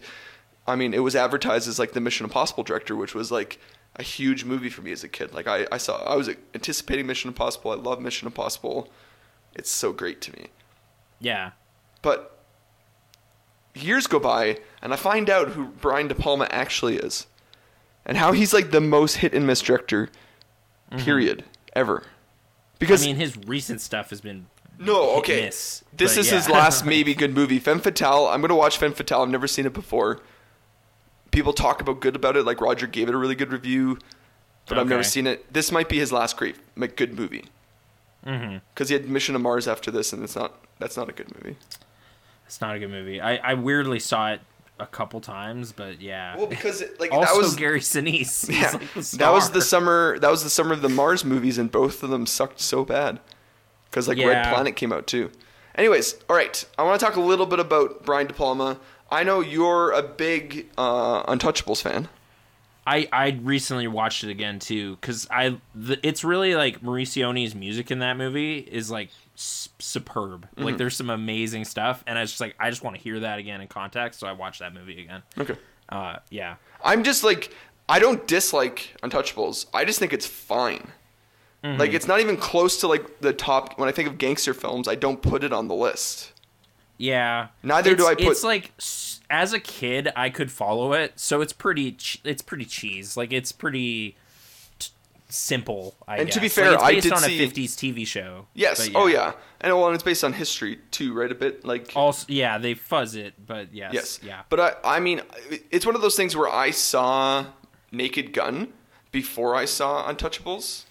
I mean, it was advertised as, like, the Mission Impossible director, which was, like, a huge movie for me as a kid. Like, I, I saw, I was anticipating Mission Impossible. I love Mission Impossible. It's so great to me. Yeah. But years go by, and I find out who Brian De Palma actually is, and how he's like the most hit and miss director, period, ever. Because Mm-hmm. I mean, his recent stuff has been no, okay, miss, this is his last maybe good movie, Femme Fatale. I'm gonna watch Femme Fatale. I've never seen it before. People talk about good about it. Like Roger gave it a really good review, but I've never seen it. This might be his last great, like, good movie. Because he had Mission to Mars after this, and it's not. That's not a good movie. It's not a good movie. I, I weirdly saw it a couple times, but yeah. Well, because it, like also that was Gary Sinise. Yeah, like that was the summer. That was the summer of the Mars movies, and both of them sucked so bad. Because like Red Planet came out too. Anyways, all right. I want to talk a little bit about Brian De Palma. I know you're a big uh, Untouchables fan. I I recently watched it again too because I the, it's really like Morricone's music in that movie is like s- superb. Mm-hmm. Like there's some amazing stuff, and I was just like I just want to hear that again in context, so I watched that movie again. Okay. Uh, yeah, I'm just like I don't dislike Untouchables. I just think it's fine. Mm-hmm. Like it's not even close to like the top. When I think of gangster films, I don't put it on the list. yeah. Neither do I put- It's like as a kid, I could follow it, so it's pretty. It's pretty cheese. Like it's pretty. Simple I And to be fair, like, it's I based did on see- a 50s TV show. Yes. but Oh yeah. And well, and it's based on history too, right? A bit like Also, yeah, they fuzz it, but yes, Yes. yeah. But I, I mean, it's one of those things where I saw Naked Gun before I saw Untouchables.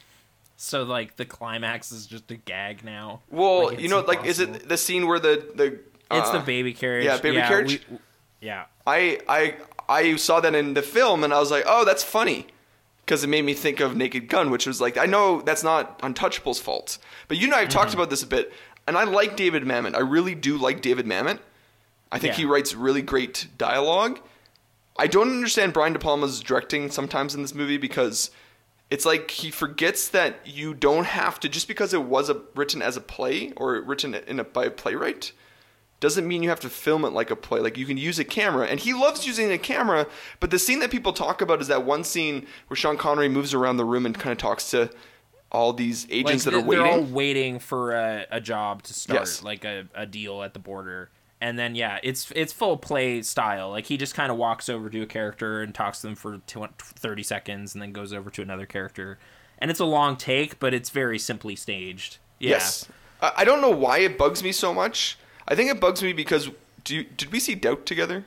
So like the climax is just a gag now. Well, Like, you it's know, like, is it the scene where the the It's uh, the baby carriage. yeah, baby carriage? we- yeah, I I I saw that in the film and I was like, oh, that's funny. Because it made me think of Naked Gun, which was like, I know that's not Untouchable's fault. But you and I have Mm-hmm. talked about this a bit, and I like David Mamet. I really do like David Mamet. I think Yeah. he writes really great dialogue. I don't understand Brian De Palma's directing sometimes in this movie because it's like he forgets that you don't have to just because it was a, written as a play or written in a, by a playwright doesn't mean you have to film it like a play. Like you can use a camera, and he loves using a camera. But the scene that people talk about is that one scene where Sean Connery moves around the room and kind of talks to all these like agents that are waiting. They're all waiting for a, a job to start, Yes. like a, a deal at the border. And then yeah, it's it's full play style. Like he just kind of walks over to a character and talks to them for tw- 30 seconds, and then goes over to another character. And it's a long take, but it's very simply staged. Yeah. Yes, I don't know why it bugs me so much. I think it bugs me because do you, did we see Doubt together?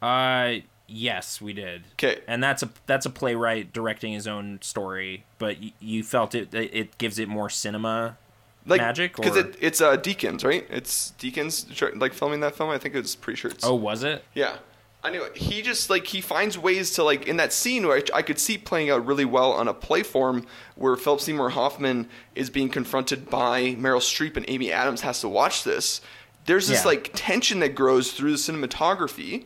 Uh, yes, we did. Okay, and that's a that's a playwright directing his own story, but y- you felt it it gives it more cinema Like magic. because it, it's uh, Deakins, right? It's Deakins like filming that film. I think it's pretty sure it's oh, was it? Yeah. Anyway, he just like he finds ways to like in that scene where I, I could see playing out really well on a play form where Philip Seymour Hoffman is being confronted by Meryl Streep and Amy Adams has to watch this. There's this Yeah. like tension that grows through the cinematography.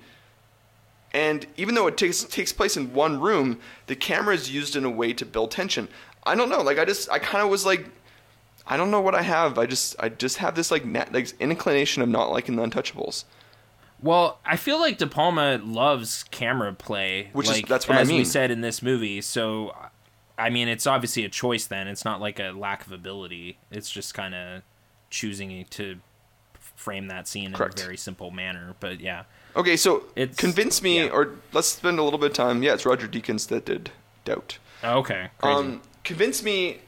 And even though it takes takes place in one room, the camera is used in a way to build tension. I don't know, like I just I kind of was like I don't know what I have. I just I just have this like na- like inclination of not liking the Untouchables. Well, I feel like De Palma loves camera play, Which is- like, that's what I as we mean. said in this movie. So, I mean, it's obviously a choice. Then it's not like a lack of ability. It's just kind of choosing to frame that scene Correct. in a very simple manner. But yeah, Okay, so It's- convince me, yeah. or let's spend a little bit of time. Yeah, it's Roger Deakins that did Doubt. okay, crazy. Um, convince me.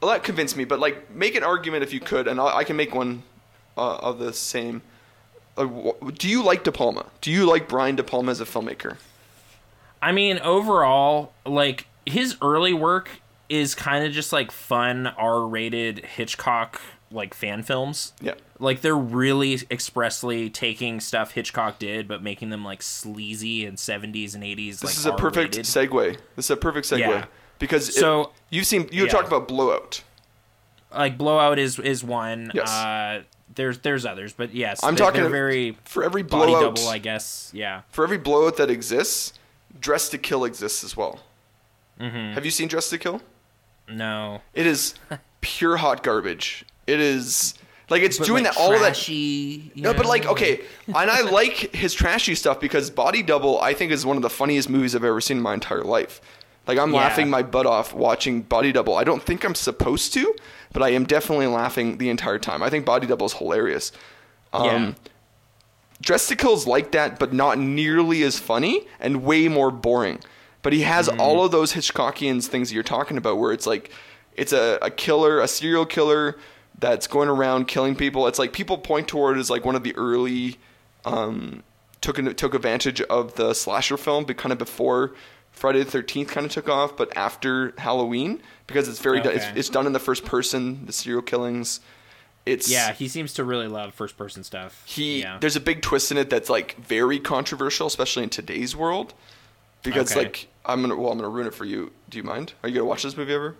Well, not convince me, but like make an argument if you could, and I, I can make one uh, of the same. Uh, do you like De Palma? Do you like Brian De Palma as a filmmaker? I mean, overall, like his early work is kind of just like fun R-rated Hitchcock like fan films. Yeah. Like they're really expressly taking stuff Hitchcock did, but making them like sleazy and seventies and eighties. This like, is a perfect R-rated. segue. This is a perfect segue Yeah. because it- So- you've seen you yeah. talked about Blowout. like Blowout is is one. Yes. Uh, there's there's others, but yes, I'm they're, talking they're very For every body blowout, double, I guess. Yeah. for every blowout that exists, Dressed to Kill exists as well. Mm-hmm. Have you seen Dressed to Kill? No. It is pure hot garbage. It is like it's But, doing like, that all of that. trashy, you No, but like okay, and I like his trashy stuff because Body Double I think is one of the funniest movies I've ever seen in my entire life. Like I'm Yeah. laughing my butt off watching Body Double. I don't think I'm supposed to, but I am definitely laughing the entire time. I think Body Double is hilarious. Um, Yeah. Dressed to Kill is like that, but not nearly as funny and way more boring. But he has all of those Hitchcockian things that you're talking about, where it's like it's a, a killer, a serial killer that's going around killing people. It's like people point toward it as like one of the early um, took took advantage of the slasher film, but kind of before Friday the Thirteenth kind of took off, but after Halloween because it's very it's, Okay. it's done in the first person, the serial killings It's Yeah, he seems to really love first person stuff. he yeah. there's a big twist in it that's like very controversial, especially in today's world. Because Okay. like I'm gonna well I'm gonna ruin it for you. Do you mind? Are you gonna watch this movie ever?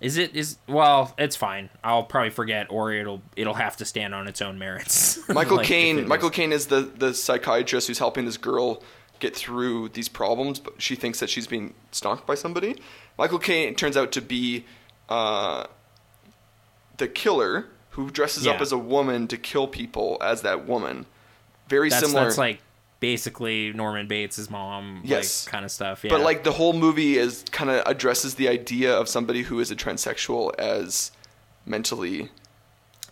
Is it is well, it's fine. I'll probably forget or it'll it'll have to stand on its own merits. Michael Like, Caine. it Michael Caine is the the psychiatrist who's helping this girl get through these problems, but she thinks that she's being stalked by somebody. Michael Caine turns out to be uh, the killer who dresses up as a woman to kill people as that woman. Very that's, similar. that's like basically Norman Bates' mom Yes. like kind of stuff. Yeah. But like the whole movie is kind of addresses the idea of somebody who is a transsexual as mentally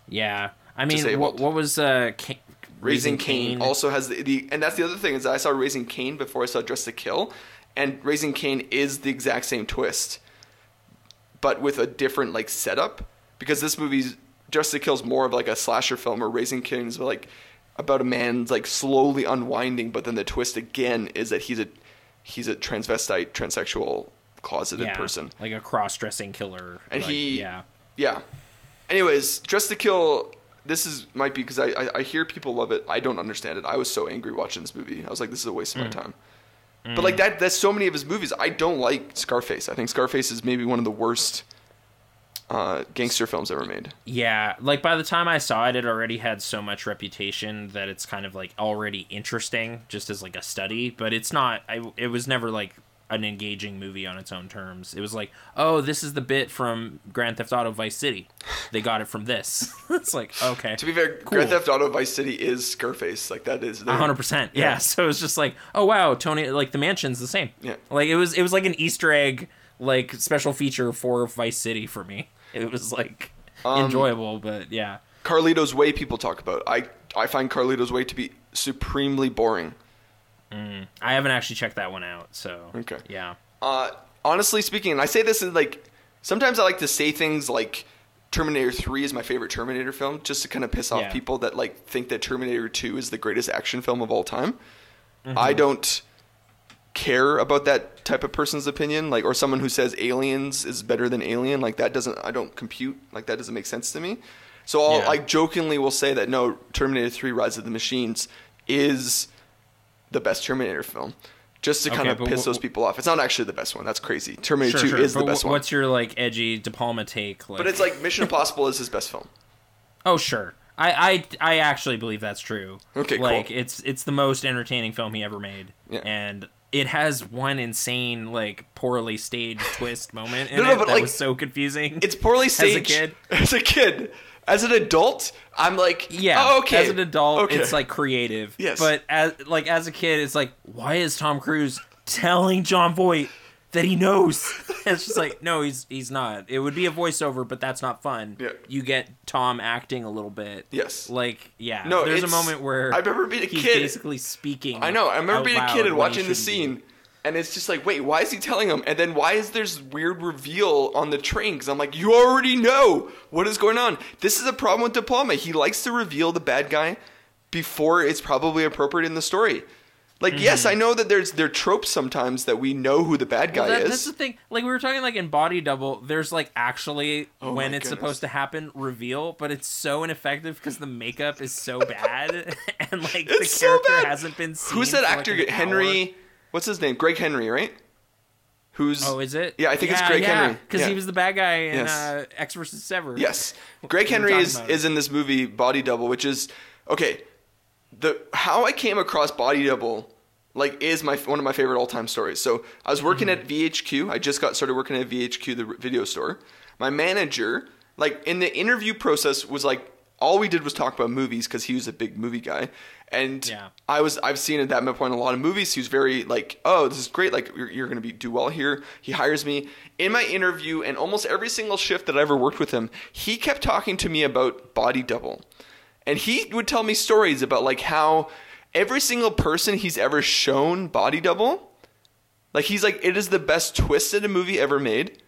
Yeah. I mean, what, what was uh, Raising Cain also has the, the and that's the other thing is I saw Raising Cain before I saw Dressed to Kill, and Raising Cain is the exact same twist, but with a different like setup because this movie's Dressed to Kill is more of like a slasher film, or Raising Cain is like about a man's like slowly unwinding, but then the twist again is that he's a he's a transvestite, transsexual, closeted yeah, person. like a cross-dressing killer. And like, he- yeah. Yeah. Anyways, Dressed to Kill. This is might be because I, I I hear people love it. I don't understand it. I was so angry watching this movie. I was like, this is a waste of Mm. my time. But like that, that's so many of his movies. I don't like Scarface. I think Scarface is maybe one of the worst uh, gangster films ever made. Yeah, like by the time I saw it, it already had so much reputation that it's kind of like already interesting, just as like a study. But it's not. I. It was never like an engaging movie on its own terms. It was like, oh, this is the bit from Grand Theft Auto Vice City. They got it from this. it's like okay, To be fair, Cool. Grand Theft Auto Vice City is Scarface. Like that is one hundred percent. Yeah. So it was just like, oh wow, Tony. Like the mansion's the same. Yeah. Like it was. It was like an Easter egg, like special feature for Vice City for me. It was like Um, enjoyable, but yeah. Carlito's Way. People talk about. I I find Carlito's Way to be supremely boring. I haven't actually checked that one out, so Okay. yeah. Uh, honestly speaking, and I say this is like sometimes I like to say things like Terminator 3 is my favorite Terminator film just to kind of piss off Yeah. people that like think that Terminator 2 is the greatest action film of all time. Mm-hmm. I don't care about that type of person's opinion like or someone who says aliens is better than alien like that doesn't I don't compute like that doesn't make sense to me. So I'll Yeah. like jokingly will say that no Terminator 3 Rise of the Machines is the best Terminator film. Just to kind Okay, of piss wh- those people off. It's not actually the best one. That's crazy. Terminator Sure, 2 sure. is the best wh- one. What's your like edgy De Palma take? Like, But it's like Mission Impossible is his best film. oh sure, I, I I actually believe that's true. Okay, cool. like it's it's the most entertaining film he ever made, Yeah. and it has one insane like poorly staged twist moment in No, no, it but, that like, was so confusing. It's poorly staged as a kid? As a kid. As an adult, I'm like, yeah. oh, okay. As an adult, Okay. it's like creative. Yes. But as like as a kid, it's like, why is Tom Cruise telling Jon Voight that he knows? it's just like, no, he's he's not. It would be a voiceover, but that's not fun. Yeah. You get Tom acting a little bit. Yes. Like, yeah. No, There's a moment where I remember being a he's kid- basically speaking. I know. I remember being a kid and watching the shouldn't be. And it's just like, wait, why is he telling him? And then why is there's weird reveal on the train? Because I'm like, you already know what is going on. This is a problem with De Palma. He likes to reveal the bad guy before it's probably appropriate in the story. Like, yes, mm-hmm. I know that there's there are tropes sometimes that we know who the bad guy Well, that, is. That's the thing. Like we were talking, like in Body Double, there's like actually Oh when it's goodness. supposed to happen reveal, but it's so ineffective because the makeup is so bad and like the It's so character bad. hasn't been seen. Who's that like, actor? an Henry. What's his name? Greg Henry, right? Who's? Oh, is it? Yeah, I think it's Greg Henry. Because Yeah. he was the bad guy in Yes. uh, Ecks versus Sever. Yes, Greg Henry is about is in this movie Body Double, which is okay. The how I came across Body Double like is my one of my favorite all time stories. So I was working Mm-hmm. at VHQ. I just got started working at VHQ, the video store. My manager, like in the interview process, was like all we did was talk about movies because he was a big movie guy. And Yeah. I was I've seen at that point a lot of movies. He was very like, oh, this is great. Like you're, you're going to be do well here. He hires me in my interview, and almost every single shift that I ever worked with him, he kept talking to me about Body Double, and he would tell me stories about like how every single person he's ever shown Body Double, like he's like it is the best twist in a movie ever made.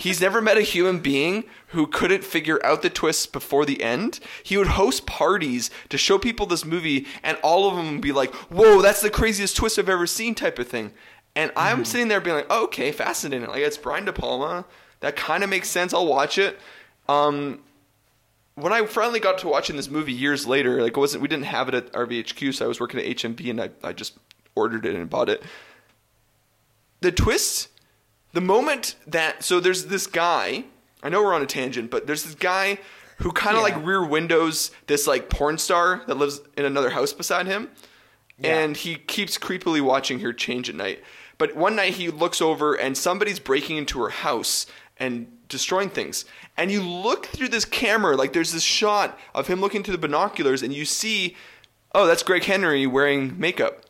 He's never met a human being who couldn't figure out the twists before the end. He would host parties to show people this movie, and all of them would be like, "Whoa, that's the craziest twist I've ever seen," type of thing. And I'm sitting there being like, oh, "Okay, fascinating. Like it's Brian De Palma. That kind of makes sense. I'll watch it." Um, when I finally got to watching this movie years later, like it wasn't we didn't have it at RVHQ, so I was working at HMV and I, I just ordered it and bought it. The twist, the moment that so there's this guy. I know we're on a tangent, but there's this guy who kind of Yeah. like rear windows this like porn star that lives in another house beside him, Yeah. and he keeps creepily watching her change at night. But one night he looks over and somebody's breaking into her house and destroying things. And you look through this camera, like there's this shot of him looking through the binoculars, and you see, oh, that's Greg Henry wearing makeup.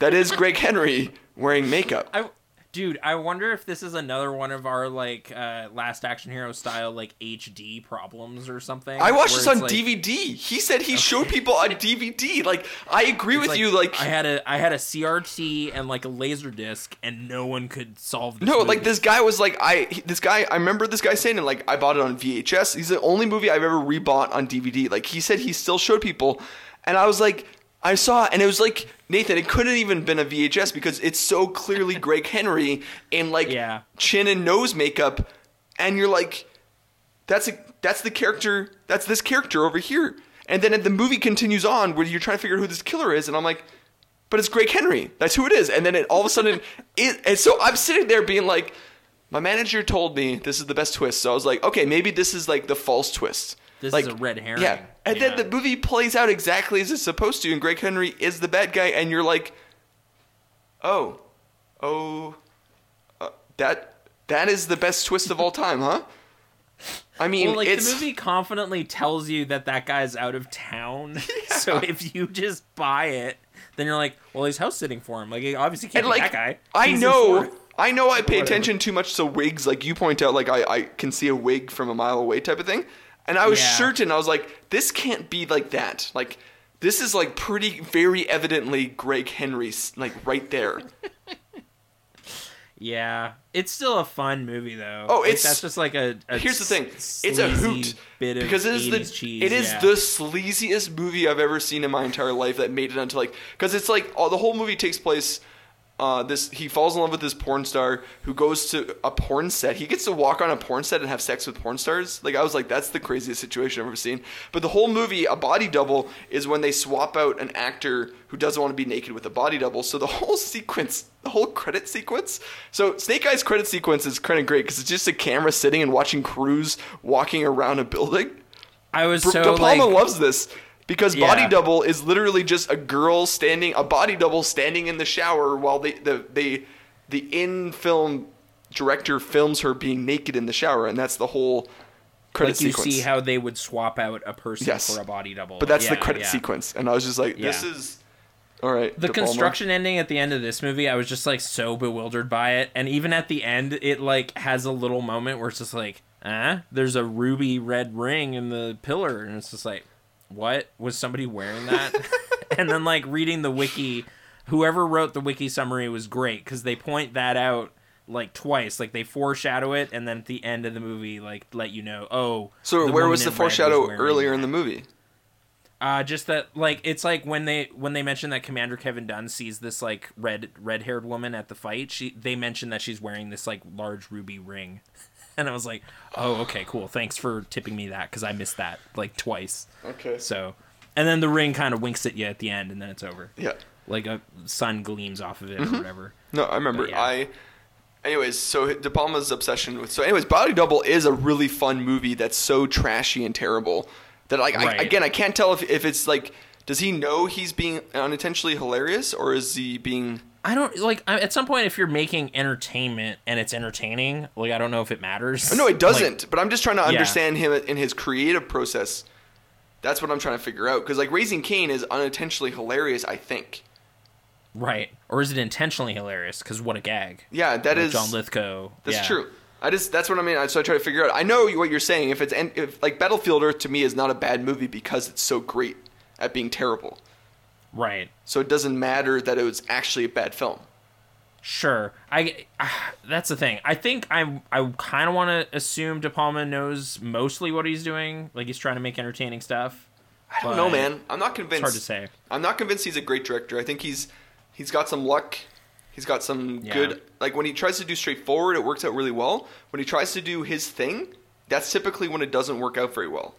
That is Greg Henry wearing makeup. I, dude, I wonder if this is another one of our like uh, Last Action Hero style like HD problems or something. I watched this on like- DVD. He said he showed people on DVD. Like I agree with it's you. Like I had a I had a CRT and like a laser disc, and no one could solve this. No, movie. like this guy was like I he- this guy I remember this guy saying it like I bought it on VHS. He's the only movie I've ever rebought on DVD. Like he said he still showed people and I was like I saw and it was like Nathan, it couldn't even been a VHS because it's so clearly Greg Henry in like Yeah. chin and nose makeup and you're like that's a that's the character that's this character over here. And then the movie continues on where you're trying to figure out who this killer is and I'm like but it's Greg Henry. That's who it is. And then it all of a sudden, it, and so I'm sitting there being like, my manager told me this is the best twist. So I was like, okay, maybe this is like the false twist. This like, is a red herring. Yeah. And Yeah. then the movie plays out exactly as it's supposed to, and Greg Henry is the bad guy, and you're like, oh, oh, uh, that that is the best twist of all time, huh? I mean, well, like it's the movie confidently tells you that that guy's out of town. So if you just buy it, then you're like, well, he's house sitting for him. Like, he obviously can't and be like that guy. I He's in know, I know, I pay Whatever. attention too much to wigs. Like you point out, like I, I can see a wig from a mile away, type of thing. And I was Yeah. certain, I was like, this can't be like that. Like this is like pretty, very evidently Greg Henry's, like right there. Yeah, it's still a fun movie though. Oh, Like, it's- that's just like a. a Here's the thing, it's a hoot bit of because it is the cheese. it is yeah. the sleaziest movie I've ever seen in my entire life that made it onto like because it's like all the whole movie takes place. Uh, this he falls in love with this porn star who goes to a porn set. He gets to walk on a porn set and have sex with porn stars. Like I was like, that's the craziest situation I've ever seen. But the whole movie, a body double, is when they swap out an actor who doesn't want to be naked with a body double. So the whole sequence, the whole credit sequence. So Snake Eyes credit sequence is kind of great because it's just a camera sitting and watching crews walking around a building. I was Br- so De Palma like, loves this because body Yeah. double is literally just a girl standing, a body double standing in the shower while they the they the in film director films her being naked in the shower, and that's the whole credit like you sequence. see how they would swap out a person Yes. for a body double. but that's the credit yeah. sequence, and I was just like, this Yeah. is all right. The De Palma. construction ending at the end of this movie, I was just like so bewildered by it, and even at the end, it like has a little moment where it's just like, ah, there's a ruby red ring in the pillar, and it's just like, what was somebody wearing that? and then like reading the wiki, whoever wrote the wiki summary was great because they point that out like twice, like they foreshadow it, and then at the end of the movie, like let you know, oh. So where was the foreshadow wearing earlier that. in the movie? Uh, just that, like, it's like when they when they mention that Commander Kevin Dunn sees this like red red haired woman at the fight. She they mention that she's wearing this like large ruby ring, and I was like, oh, okay, cool. Thanks for tipping me that because I missed that like twice. Okay. So, and then the ring kind of winks at you at the end, and then it's over. Yeah. Like a sun gleams off of it or mm-hmm. whatever. No, I remember. Yeah. I. Anyways, so De Palma's obsession with so. Anyways, Body Double is a really fun movie that's so trashy and terrible that like I, again I can't tell if if it's like does he know he's being unintentionally hilarious or is he being I don't like I- at some point if you're making entertainment and it's entertaining, like I don't know if it matters. no it doesn't but I'm just trying to Yeah. understand him in his creative process. That's what I'm trying to figure out because like Raising Cain is unintentionally hilarious. I think. right, or is it intentionally hilarious? Because what a gag. Yeah, that Like is John Lithgow. That's yeah. true. I just that's what I mean. So I try to figure out. I know what you're saying. If it's if like Battlefield Earth to me is not a bad movie because it's so great at being terrible. Right. So it doesn't matter that it was actually a bad film. Sure. I ah, that's the thing. I think I I kind of want to assume De Palma knows mostly what he's doing. Like he's trying to make entertaining stuff. I don't know, man. I'm not convinced. It's hard to say. I'm not convinced he's a great director. I think he's he's got some luck. He's got some Yeah. good like when he tries to do straightforward, it works out really well. When he tries to do his thing, that's typically when it doesn't work out very well.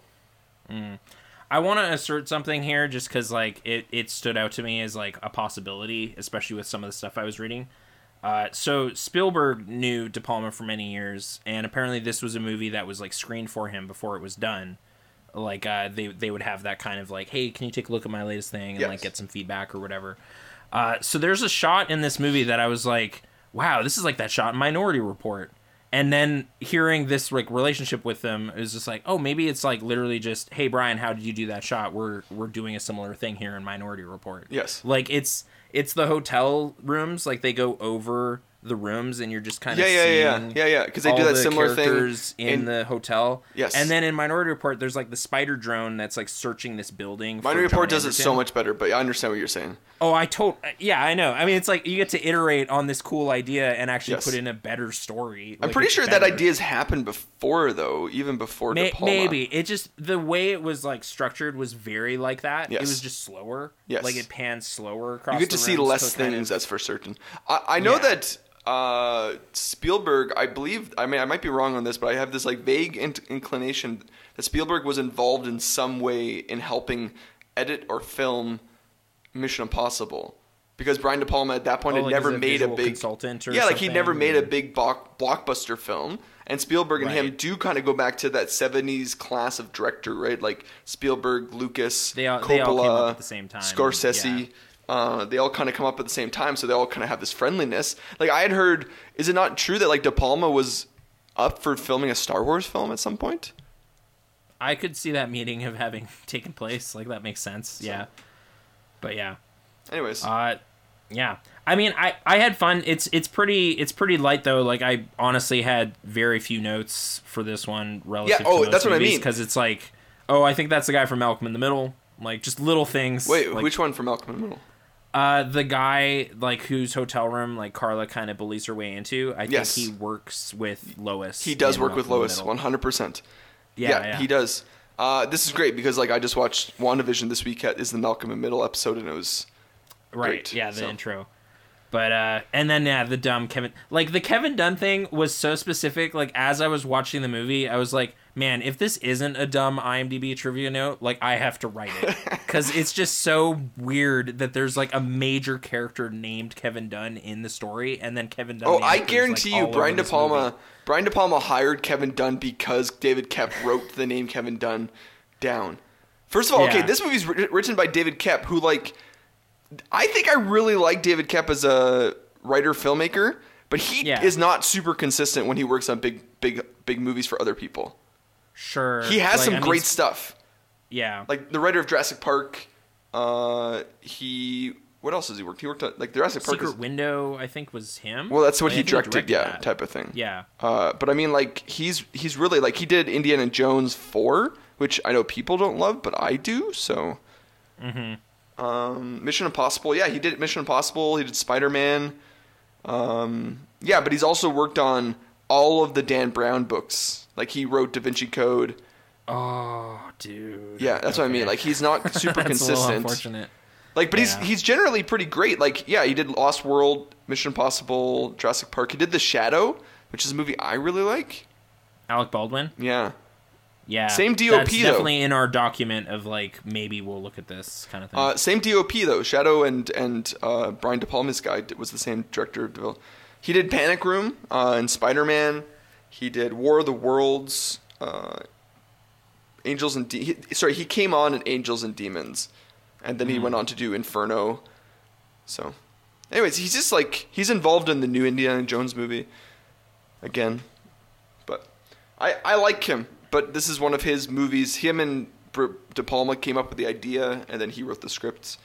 I want to assert something here just because like it, it stood out to me as like a possibility, especially with some of the stuff I was reading. Uh, so Spielberg knew De Palma for many years, and apparently this was a movie that was like screened for him before it was done. Like uh, they they would have that kind of like, hey, can you take a look at my latest thing and Yes. like get some feedback or whatever. Uh, so there's a shot in this movie that I was like, wow, this is like that shot in Minority Report. And then hearing this like relationship with them is just like, oh, maybe it's like literally just, hey Brian, how did you do that shot? We're we're doing a similar thing here in Minority Report. Yes. Like it's it's the hotel rooms, like they go over the rooms and you're just kind of yeah, seeing yeah, yeah, yeah, yeah. Because they do that the similar thing in, in the hotel. Yes. And then in Minority Report, there's like the spider drone that's like searching this building. for Minority Report John does it so much better, but I understand what you're saying. Oh, I told. Yeah, I know. I mean, it's like you get to iterate on this cool idea and actually Yes. put in a better story. I'm pretty sure that better. idea's happened before, though, even before May- De Palma. maybe it just the way it was like structured was very like that. It was just slower. Yes. like it pans slower across. You get to see less so it kind things, of- that's for certain. I, I know Yeah. that uh, Spielberg, I believe, I mean, I might be wrong on this, but I have this like vague in- inclination that Spielberg was involved in some way in helping edit or film Mission Impossible. Because Brian De Palma at that point Oh, had like never a made a big consultant or yeah, like he never made or- a big block, blockbuster film. And Spielberg and him do kind of go back to that '70s class of director, right? Like Spielberg, Lucas, They all- Coppola, they all at the same time, Scorsese. Uh, they all kind of come up at the same time, so they all kind of have this friendliness. Like I had heard, is it not true that like De Palma was up for filming a Star Wars film at some point? I could see that meeting of having taken place. Like that makes sense. Yeah, but yeah. Anyways, Uh, yeah. I mean, I I had fun. It's it's pretty it's pretty light though. Like I honestly had very few notes for this one relative. Yeah, oh, that's what I mean. because it's like, oh, I think that's the guy from Malcolm in the Middle. Like just little things. wait, like, which one from Malcolm in the Middle? Uh, the guy like whose hotel room like Carla kind of bullies her way into. I Yes. think he works with Lois. He does work with Malcolm in the Lois, one hundred percent. Yeah, he does. Uh, this is great because like I just watched WandaVision this week. At, is the Malcolm in Middle episode, and it was Right. Great, Yeah, the so. intro. But uh and then yeah, the dumb Kevin like the Kevin Dunn thing was so specific. Like as I was watching the movie, I was like, man, if this isn't a dumb IMDb trivia note, like I have to write it because it's just so weird that there's like a major character named Kevin Dunn in the story, and then Kevin Dunn. Oh, I guarantee like, you, Brian De Palma. movie. Brian De Palma hired Kevin Dunn because David Koepp wrote the name Kevin Dunn down. First of all, okay, this movie's writ- written by David Koepp, who like, I think I really like David Koepp as a writer filmmaker, but he Yeah. is not super consistent when he works on big, big, big movies for other people. Sure, He has like, some I mean, great stuff, Yeah, like the writer of Jurassic Park. Uh, he what else has he worked? He worked on like Jurassic Park. Secret Is, Window, I think was him. well, that's what Like, I he directed, yeah, that. type of thing. Yeah. Uh, but I mean, like he's he's really like he did Indiana Jones four, which I know people don't love, but I do. So, um, Mission Impossible, yeah, he did Mission Impossible. He did Spider Man. Um, yeah, but he's also worked on all of the Dan Brown books. Like he wrote Da Vinci Code. Oh, dude. Yeah, that's what I mean. Like he's not super consistent. unfortunate. Like, but Yeah. he's he's generally pretty great. Like, yeah, he did Lost World, Mission Impossible, Jurassic Park. He did The Shadow, which is a movie I really like. Alec Baldwin. Yeah. Yeah. Same DOP, That's though. definitely in our document of like maybe we'll look at this kind of thing. Uh, same DOP though. Shadow and and uh, Brian De Palma's guy was the same director. He did Panic Room uh, and Spider Man. He did War of the Worlds. Uh, Angels and De- he, sorry, he came on in Angels and Demons, and then he went on to do Inferno. So, anyways, he's just like he's involved in the new Indiana Jones movie again. But I I like him. But this is one of his movies. Him and De Palma came up with the idea, and then he wrote the scripts.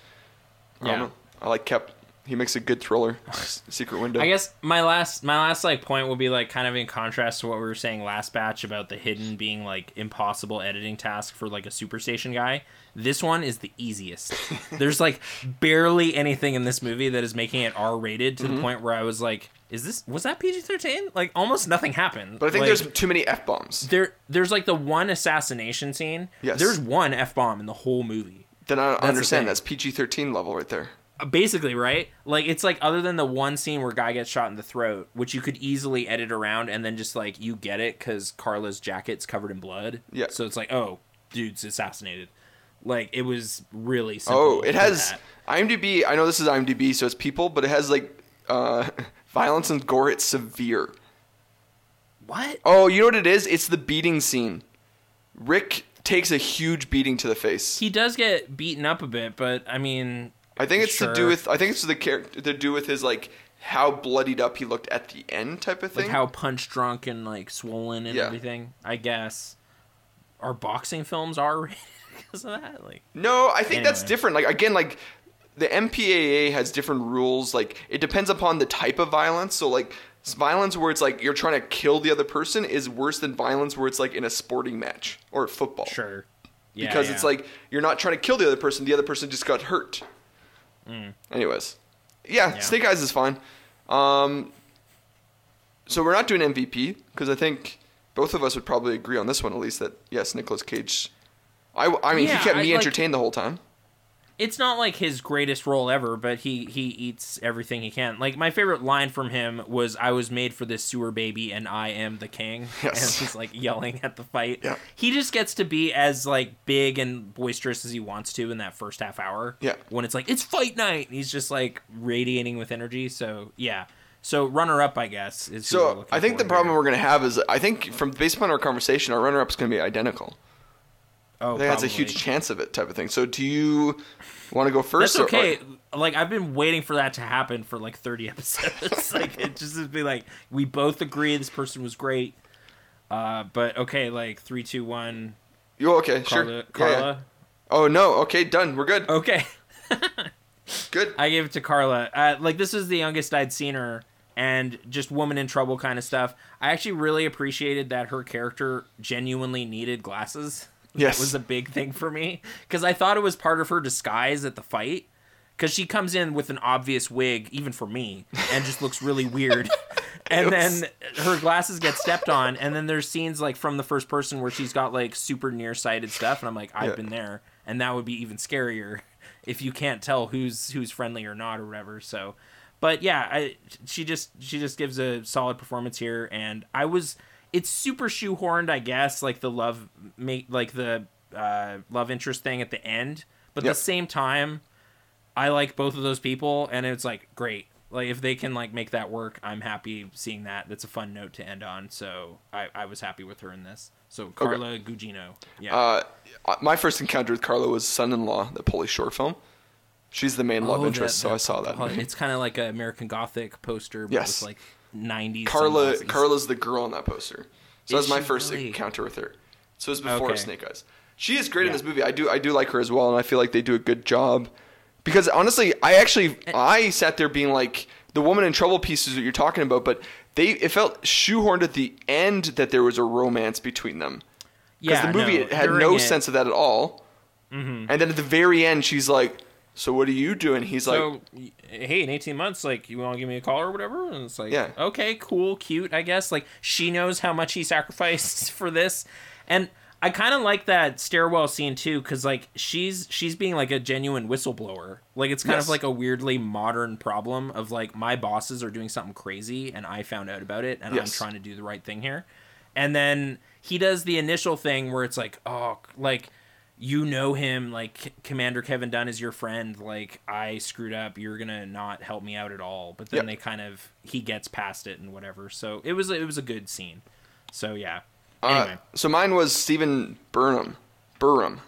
I Yeah. know. I like Koepp. He makes a good thriller. Secret Window. I guess my last my last like point will be like kind of in contrast to what we were saying last batch about the hidden being like impossible editing task for like a superstation guy. This one is the easiest. There's like barely anything in this movie that is making it R rated to Mm-hmm. the point where I was like, is this was that PG thirteen? Like almost nothing happened. But I think Like, there's too many f bombs. there there's like the one assassination scene. Yes. There's one F bomb in the whole movie. Then I don't understand. That's PG thirteen level right there. Basically right like it's like other than the one scene where guy gets shot in the throat which you could easily edit around and then just like you get it because carla's jacket's covered in blood Yeah. so it's like oh dudes assassinated. Like it was really simple. Oh, it has that. IMDb. I know this is IMDb, so it's people, but it has like uh, violence and gore. It's severe. what? Oh, you know what it is? It's the beating scene. Rick takes a huge beating to the face. He does get beaten up a bit, but I mean, I think it's to do with. I think it's the character to do with his like how bloodied up he looked at the end type of thing. like how punch drunk and like swollen and Yeah. everything. I guess. Our boxing films are rated because of that. Like, No, I think that's different. Like again, like the MPAA has different rules. Like it depends upon the type of violence. So like violence where it's like you're trying to kill the other person is worse than violence where it's like in a sporting match or football. sure. Yeah, because it's like you're not trying to kill the other person. The other person just got hurt. Anyways, yeah, Mm. Yeah. Snake Eyes is fine. Um, so we're not doing MVP because I think both of us would probably agree on this one at least that yes, Nicolas Cage. I, I mean, Yeah, he kept I me like- entertained the whole time. It's not like his greatest role ever, but he he eats everything he can. Like my favorite line from him was "I was made for this sewer baby, and I am the king." Yes. And he's like yelling at the fight. Yeah. He just gets to be as like big and boisterous as he wants to in that first half hour. Yeah. When it's like it's fight night, and he's just like radiating with energy. So yeah. So runner up, I guess. Is So I think the problem here. we're going to have is I think from based upon our conversation, our runner up is going to be identical. Oh, that's a huge chance of it type of thing. So do you want to go first? That's okay. or- like I've been waiting for that to happen for like 30 episodes. like it just to be like we both agree this person was great. Uh, but okay, like three, two, one. you okay? Sure. Carla. Yeah, Carla. yeah. Oh no. Okay, done. We're good. Okay, Good. I gave it to Carla. Uh, like this is the youngest I'd seen her, and just woman in trouble kind of stuff. I actually really appreciated that her character genuinely needed glasses. Yes. Was a big thing for me because I thought it was part of her disguise at the fight. Because she comes in with an obvious wig, even for me, and just looks really weird. and then her glasses get stepped on, and then there's scenes like from the first person where she's got like super nearsighted stuff, and I'm like, I've Yeah. been there, and that would be even scarier if you can't tell who's who's friendly or not or whatever. So, but yeah, I she just she just gives a solid performance here, and I was it's super shoehorned, I guess, like the love make like the uh, love interest thing at the end, but Yep. at the same time, I like both of those people, and it's like great. Like if they can like make that work, I'm happy seeing that. That's a fun note to end on. So I, I was happy with her in this. So Carla Gugino, yeah. Uh, my first encounter with Carla was Son-in-Law, the Pauly Shore film. She's the main love Oh, interest, that- so I saw that. oh. It's kind of like an American Gothic poster, but Yes. with like 90s. Carla, sunglasses. Carla's the girl on that poster. So that Is was my first really? encounter with her. So it was before Okay. Snake Eyes. She is great in this movie. I do, I do like her as well, and I feel like they do a good job. Because honestly, I actually, Eh. I sat there being like, the woman in trouble pieces that you're talking about, but they, it felt shoehorned at the end that there was a romance between them. Because Yeah, the movie no, had no it- Mm-hmm. sense of that at all. And then at the very end, she's like, "So what are you doing?" He's like, So, y- hey, in 18 months, like, you want to give me a call or whatever? And it's like, Yeah. okay, cool, cute, I guess. Like, she knows how much he sacrificed for this. And I kind of like that stairwell scene, too, because, like, she's she's being, like, a genuine whistleblower. Like, it's kind Yes. of like a weirdly modern problem of, like, my bosses are doing something crazy, and I found out about it, and Yes. I'm trying to do the right thing here. And then he does the initial thing where it's like, oh, like, you know him like commander kevin dunn is your friend like i screwed up you're gonna not help me out at all. But then Yep. they kind of he gets past it and whatever. So it was it was a good scene. So yeah. Anyway. uh, "So mine was Stephen Burnham, Burum,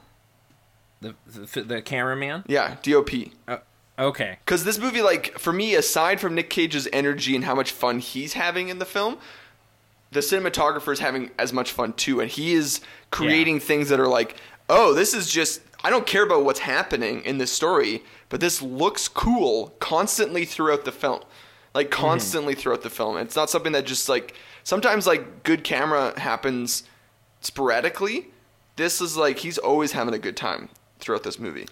the, the the cameraman? Yeah, D.O.P." uh, okay. Because this movie, like, for me, aside from Nick Cage's energy and how much fun he's having in the film, the cinematographer is having as much fun too. And he is creating things that are like, oh, this is just, I don't care about what's happening in this story, but this looks cool constantly throughout the film. Like, mm-hmm. constantly throughout the film. It's not something that just, like, sometimes, like, good camera happens sporadically. This is like, he's always having a good time throughout this movie.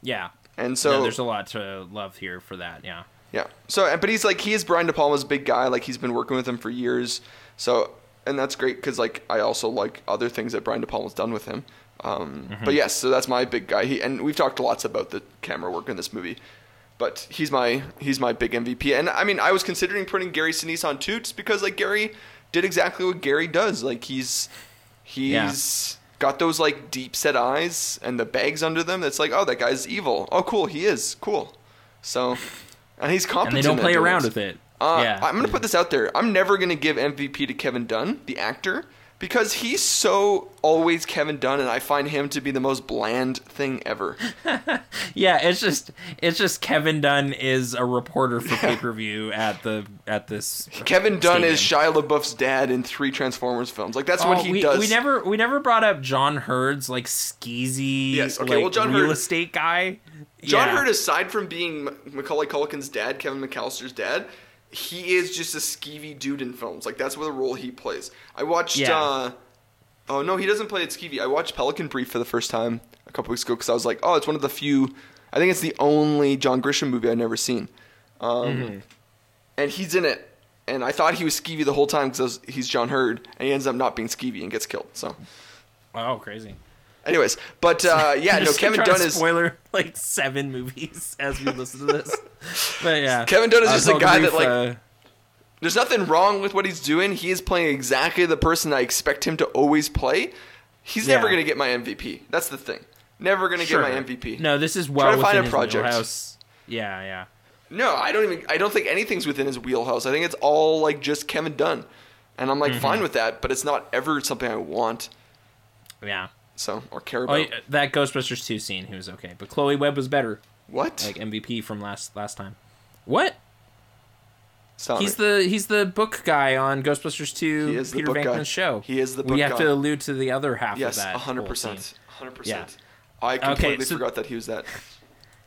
yeah And so so, there's a lot to love here for that yeah Yeah. So, but he's like he is Brian De Palma's big guy. Like he's been working with him for years. So, and that's great because like I also like other things that Brian De Palma's done with him. Um, But yes, so that's my big guy. He and we've talked lots about the camera work in this movie. But he's my he's my big MVP. And I mean, I was considering putting Gary Sinise on too, just because like Gary did exactly what Gary does. Like he's he's got those like deep set eyes and the bags under them. That's like, oh, that guy's evil. Oh, cool, he is cool. So, and he's and competent. they don't play around with it. Uh, yeah. I'm gonna put this out there. I'm never gonna give MVP to Kevin Dunn, the actor, because he's so always Kevin Dunn, and I find him to be the most bland thing ever. Yeah, it's just it's just Kevin Dunn is a reporter for pay per view at the at this. Kevin Dunn is. Shia LaBeouf's dad in three Transformers films. Like that's Oh, what he we, does. we never we never brought up John Heard's like skeezy Yes, okay, like, well, John real Heard- estate guy. John Yeah. Heard, aside from being Macaulay Culkin's dad, Kevin McAllister's dad, he is just a skeevy dude in films. Like that's what the role he plays. I watched. Yeah. uh Oh no, he doesn't play it skeevy. I watched Pelican Brief for the first time a couple weeks ago because I was like, oh, it's one of the few. I think it's the only John Grisham movie I've never seen. Um, Mm-hmm. And he's in it. And I thought he was skeevy the whole time because he's John Heard, and he ends up not being skeevy and gets killed. So, Oh, crazy. Anyways, but uh, yeah, no, Kevin Dunn is spoiler like seven movies as we listen to this. But yeah, Kevin Dunn is Uh, just a guy that, like, uh, There's nothing wrong with what he's doing. He is playing exactly the person I expect him to always play. He's never going to get my MVP. That's the thing. Never going to sure. get my MVP. No, this is Try well to within find a project. wheelhouse. Yeah, yeah. No, I don't even. I don't think anything's within his wheelhouse. I think it's all like just Kevin Dunn, and I'm Mm-hmm. like fine with that. But it's not ever something I want. Yeah. So or care Oh, about. yeah, that Ghostbusters 2 scene, he was okay. But Chloe Webb was better. what? Like MVP from last last time. What? Stop He's the he's the book guy on Ghostbusters 2 He is the Peter book Venkman's guy. show. He is the book We have guy. to allude to the other half yes, of that. hundred percent, hundred percent. I completely so- forgot that he was that.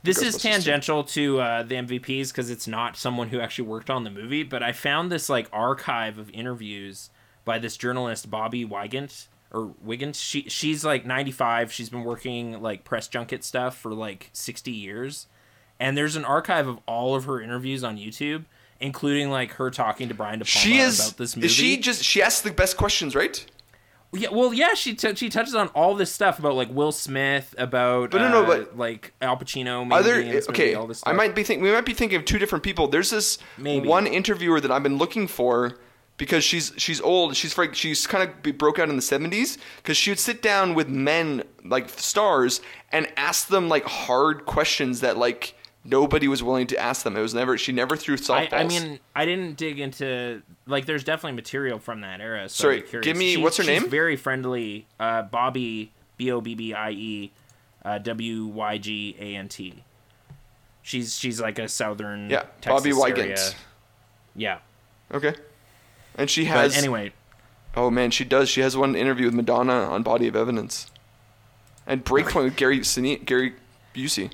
This is tangential to uh, the MVPs because it's not someone who actually worked on the movie, but I found this like archive of interviews by this journalist Bobbie Wygant or Wiggins. She she's like 95. She's been working like press junket stuff for like 60 years, and there's an archive of all of her interviews on YouTube, including like her talking to Brian De Palma She is. about this movie. Is she just? She asks the best questions, right? Yeah, well, yeah, she t- she touches on all this stuff about like Will Smith, about But no, no, uh, but- like Al Pacino. Maybe movie, okay? all this I stuff. might be think we might be thinking of two different people. There's this Maybe. one interviewer that I've been looking for because she's she's old. She's she's kind of broke out in the 70s because she would sit down with men like stars and ask them like hard questions that like nobody was willing to ask them. It was never she never threw I, softballs. I mean, I didn't dig into like. There's definitely material from that era. So Sorry, I'm give me- She- what's her she's name? Very friendly. Uh, Bobbie B O B B I E uh, W Y G A N T. She's she's like a southern yeah, Texas Bobbie Wygant. area. Yeah. Okay, and she But has anyway, Oh man, she does. She has one interview with Madonna on Body of Evidence, and Breakpoint with Gary Sine- Gary Busey.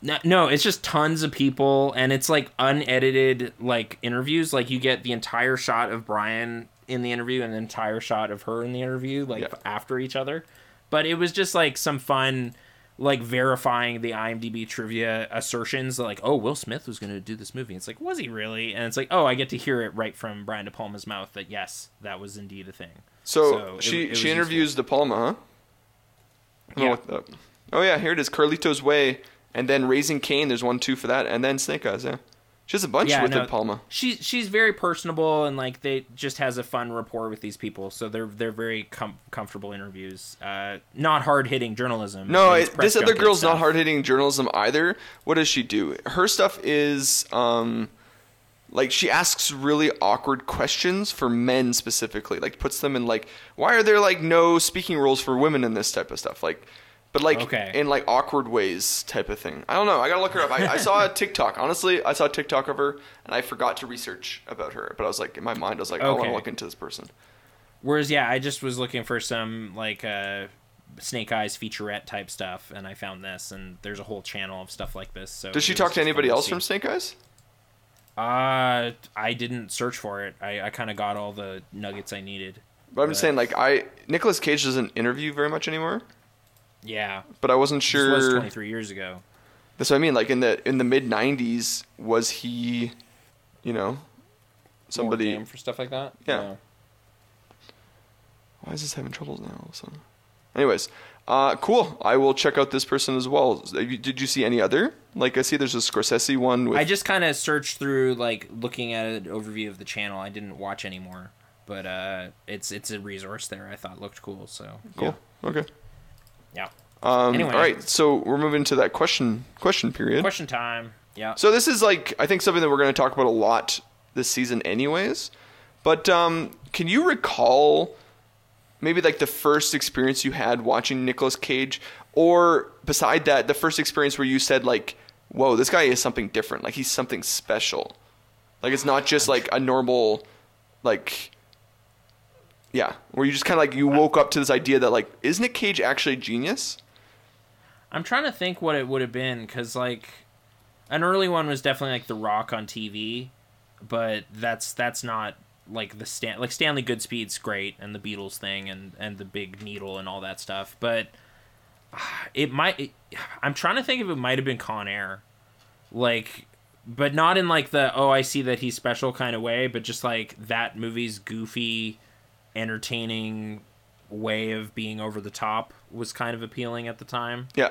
No, no, it's just tons of people, and it's like unedited like interviews. Like you get the entire shot of Brian in the interview and the entire shot of her in the interview, like Yeah. after each other. But it was just like some fun, like verifying the IMDb trivia assertions. Like, oh, Will Smith was going to do this movie. It's like, was he really? And it's like, oh, I get to hear it right from Brian De Palma's mouth that yes, that was indeed a thing. So, So she it was she interviews De Palma, huh? I don't know Yeah. what the- oh yeah, here it is. Carlito's Way, and then Raising Cain. There's one too for that, and then Snake Eyes. Yeah, she has a bunch with De Palma. She's she's very personable and like they just has a fun rapport with these people, so they're they're very com- comfortable interviews. Uh, not hard hitting journalism. No, it, this other girl's not hard hitting journalism either. What does she do? Her stuff is um, like she asks really awkward questions for men specifically. Like puts them in like, why are there like no speaking roles for women in this type of stuff? Like, but like Okay. in like awkward ways type of thing. I don't know. I gotta look her up. I, I saw a TikTok. Honestly, I saw a TikTok of her and I forgot to research about her. But I was like, in my mind, I was like, I want to look into this person. Whereas, yeah, I just was looking for some like uh, Snake Eyes featurette type stuff, and I found this, and there's a whole channel of stuff like this. So Does she talk to anybody else see. from Snake Eyes? Uh, I didn't search for it. I, I kind of got all the nuggets I needed. But I'm just But- saying, like, I Nicolas Cage doesn't interview very much anymore. Yeah, But I wasn't this was sure. 23 years ago. That's what I mean. Like in the in the mid '90s, was he, you know, More somebody? game for stuff like that. Yeah. No. Why is this having troubles now? all of a sudden? Anyways, uh, cool. I will check out this person as well. Did you see any other? Like I see, there's a Scorsese one with. I just kind of searched through like looking at an overview of the channel. I didn't watch anymore. but uh, it's it's a resource there. I thought looked cool. So Cool. Okay. Yeah. Um, Anyway. All right. So we're moving to that question question period. Question time. Yeah. So this is like I think something that we're going to talk about a lot this season, anyways. But um, can you recall maybe like the first experience you had watching Nicolas Cage, or beside that, the first experience where you said like, "Whoa, this guy is something different. Like he's something special. Like it's not just like a normal, like." Yeah, where you just kind of like you woke up to this idea that like is Nick Cage actually a genius? I'm trying to think what it would have been because like an early one was definitely like The Rock on TV, but that's that's not like the Stan like Stanley Goodspeed's great and the Beatles thing and and the big needle and all that stuff, but ah, it might. It, I'm trying to think if it might have been Con Air, like, but not in like the oh I see that he's special kind of way, but just like that movie's goofy, entertaining way of being over the top was kind of appealing at the time. Yeah.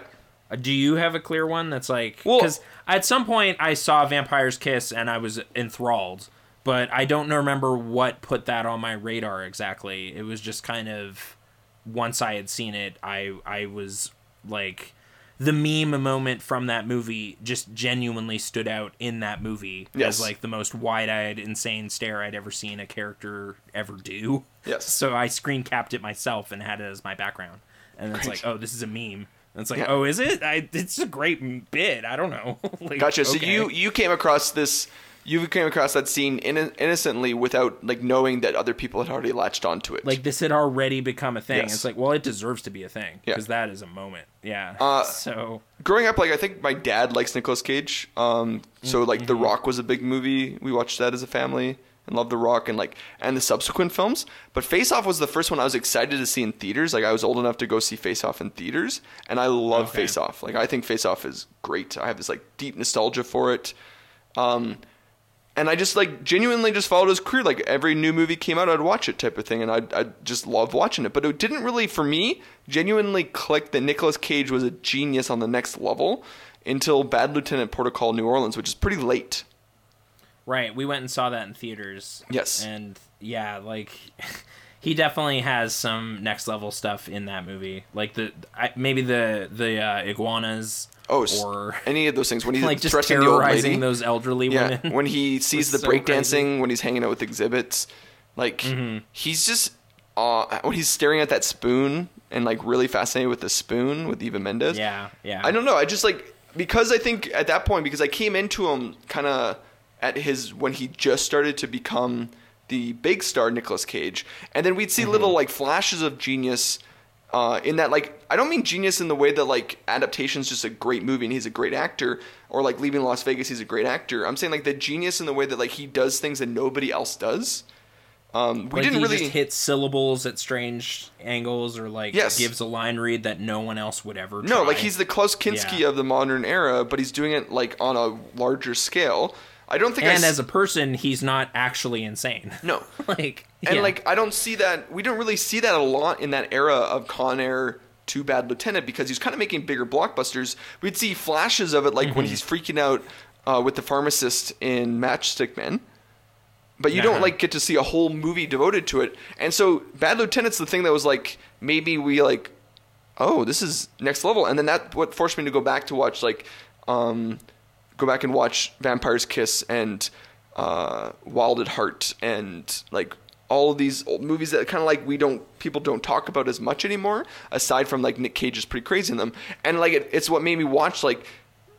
Uh, Do you have a clear one that's like Well- because at some point I saw Vampire's Kiss and I was enthralled, but I don't remember what put that on my radar exactly. It was just kind of once I had seen it, I I was like the meme moment from that movie just genuinely stood out in that movie Yes. as like the most wide-eyed insane stare I'd ever seen a character ever do. Yes. So I screen capped it myself and had it as my background. And it's Great. like, oh, this is a meme. And it's like, Yeah. oh, is it? I, it's a great bit. I don't know. like, Gotcha. So you you came across this, you came across that scene inno- innocently without like knowing that other people had already latched onto it. like this had already become a thing. Yes. It's like, well, it deserves to be a thing Yeah. because that is a moment. Yeah. Uh, so growing up, like I think my dad likes Nicolas Cage. Um, so like The Rock was a big movie. We watched that as a family and loved The Rock and like and the subsequent films. But Face Off was the first one I was excited to see in theaters. Like I was old enough to go see Face Off in theaters, and I love Okay. Face Off. Like I think Face Off is great. I have this like deep nostalgia for it. Um, and I just like genuinely just followed his career. Like every new movie came out, I'd watch it type of thing, and I I just loved watching it. But it didn't really for me genuinely click that Nicolas Cage was a genius on the next level until Bad Lieutenant Port of Call New Orleans, which is pretty late. right, we went and saw that in theaters. Yes. And yeah, like he definitely has some next level stuff in that movie. Like the I, maybe the the uh, iguanas. Oh, or any of those things when he's like just threatening the old lady. terrorizing those elderly yeah, women. when he sees the so breakdancing, when he's hanging out with exhibits, like Mm-hmm. he's just uh, when he's staring at that spoon and like really fascinated with the spoon with Eva Mendes. yeah, yeah. I don't know. I just like because I think at that point because I came into him kind of at his when he just started to become the big star Nicolas Cage, and then we'd see Mm-hmm. little like flashes of genius. Uh, in that, like, I don't mean genius in the way that like adaptation's just a great movie and he's a great actor, or like Leaving Las Vegas, he's a great actor. I'm saying like the genius in the way that like he does things that nobody else does. Um, we like didn't he really just hits syllables at strange angles or like Yes. gives a line read that no one else would ever No, like he's the Klaus Kinski Yeah. of the modern era, but he's doing it like on a larger scale. I don't think and as a person he's not actually insane no, like and yeah. like I don't see that. We don't really see that a lot in that era of Con Air to Bad Lieutenant because he's kind of making bigger blockbusters. We'd see flashes of it, like Mm-hmm. when he's freaking out uh, with the pharmacist in Matchstick Men. But you don't Uh-huh. like get to see a whole movie devoted to it. And so Bad Lieutenant's the thing that was like maybe we like oh, this is next level. And then that what forced me to go back to watch like um go back and watch Vampire's Kiss and uh Wild at Heart and like all of these old movies that kind of like we don't people don't talk about as much anymore aside from like Nick Cage is pretty crazy in them. And like it, it's what made me watch like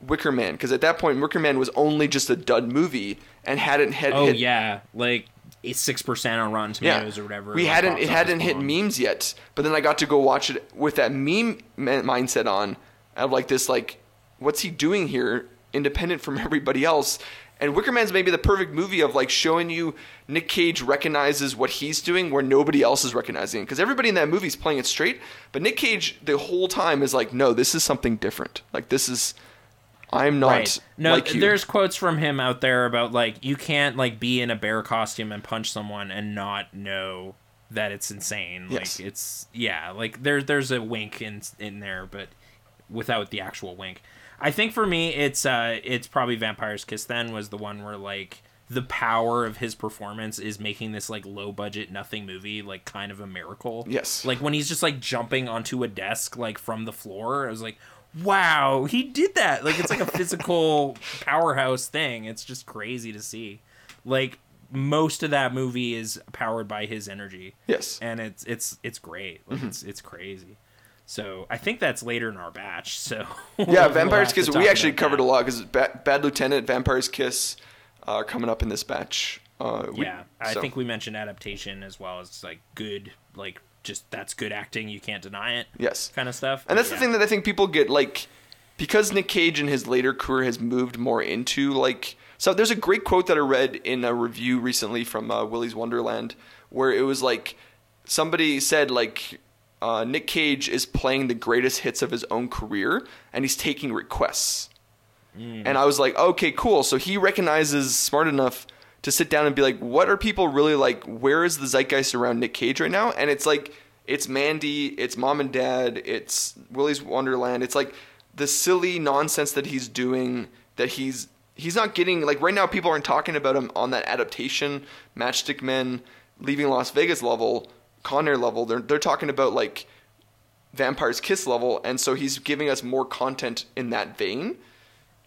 Wicker Man because at that point Wicker Man was only just a dud movie and hadn't hit oh hit, yeah like it's six percent on rotten tomatoes or whatever we hadn't it hadn't hit bomb. memes yet, but then I got to go watch it with that meme mindset on of like this like what's he doing here independent from everybody else. And Wicker Man's maybe the perfect movie of like showing you Nick Cage recognizes what he's doing where nobody else is recognizing because everybody in that movie is playing it straight, but Nick Cage the whole time is like, no, this is something different. Like this is, I'm not Right. No, like you. there's quotes from him out there about like you can't like be in a bear costume and punch someone and not know that it's insane. Yes. Like it's yeah, like there there's a wink in in there, but without the actual wink. I think for me it's uh it's probably Vampire's Kiss then was the one where like the power of his performance is making this like low budget nothing movie like kind of a miracle. Yes. Like when he's just like jumping onto a desk like from the floor, I was like, wow, he did that. Like it's like a physical powerhouse thing. It's just crazy to see. Like most of that movie is powered by his energy. Yes. And it's it's it's great. Like Mm-hmm. it's it's crazy. So I think that's later in our batch. So Yeah, Vampire's Kiss. We actually covered a lot because Bad, Bad Lieutenant, Vampire's Kiss uh, are coming up in this batch. Uh, we- Yeah, I so- think we mentioned adaptation as well as like good, like just that's good acting. You can't deny it. Yes. kind of stuff. And that's Yeah. the thing that I think people get like because Nick Cage in his later career has moved more into like so there's a great quote that I read in a review recently from uh, Willy's Wonderland where it was like somebody said like uh, Nick Cage is playing the greatest hits of his own career and he's taking requests. And I was like, okay, cool. So he recognizes smart enough to sit down and be like, what are people really like? Where is the zeitgeist around Nick Cage right now? And it's like, it's Mandy, it's Mom and Dad, it's Willy's Wonderland. It's like the silly nonsense that he's doing that he's he's not getting like right now people aren't talking about him on that adaptation matchstick men leaving las vegas level con air level they're, they're talking about like vampire's kiss level and so he's giving us more content in that vein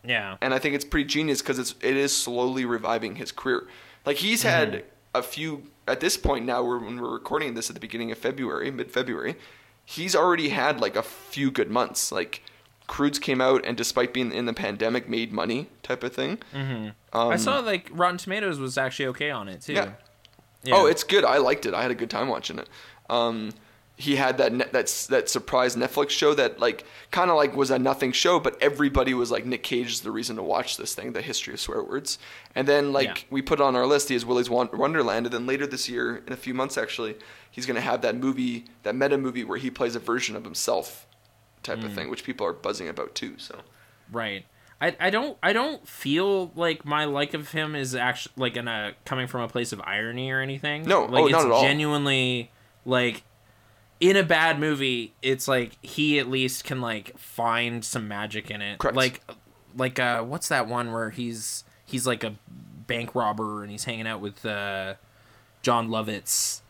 yeah, and I think it's pretty genius because it's it is slowly reviving his career. Like he's had Mm-hmm. a few at this point now. We're, when we're recording this at the beginning of February, mid February, he's already had like a few good months. Like Croods came out and despite being in the pandemic, made money type of thing. Mm-hmm. Um, I saw like Rotten Tomatoes was actually okay on it too. Yeah. Yeah. Oh, it's good. I liked it. I had a good time watching it. Um, he had that ne- that that surprise Netflix show that like kind of like was a nothing show, but everybody was like Nick Cage is the reason to watch this thing, the history of swear words. And then like Yeah. we put on our list, he has Willy's Won- Wonderland, and then later this year, in a few months actually, he's gonna have that movie, that meta movie where he plays a version of himself, type Mm. of thing, which people are buzzing about too. So Right. I, I don't I don't feel like my like of him is actually like in a coming from a place of irony or anything. No, like oh, it's not at all. genuinely like in a bad movie, it's like he at least can like find some magic in it. Correct. Like like uh what's that one where he's he's like a bank robber and he's hanging out with uh Jon Lovitz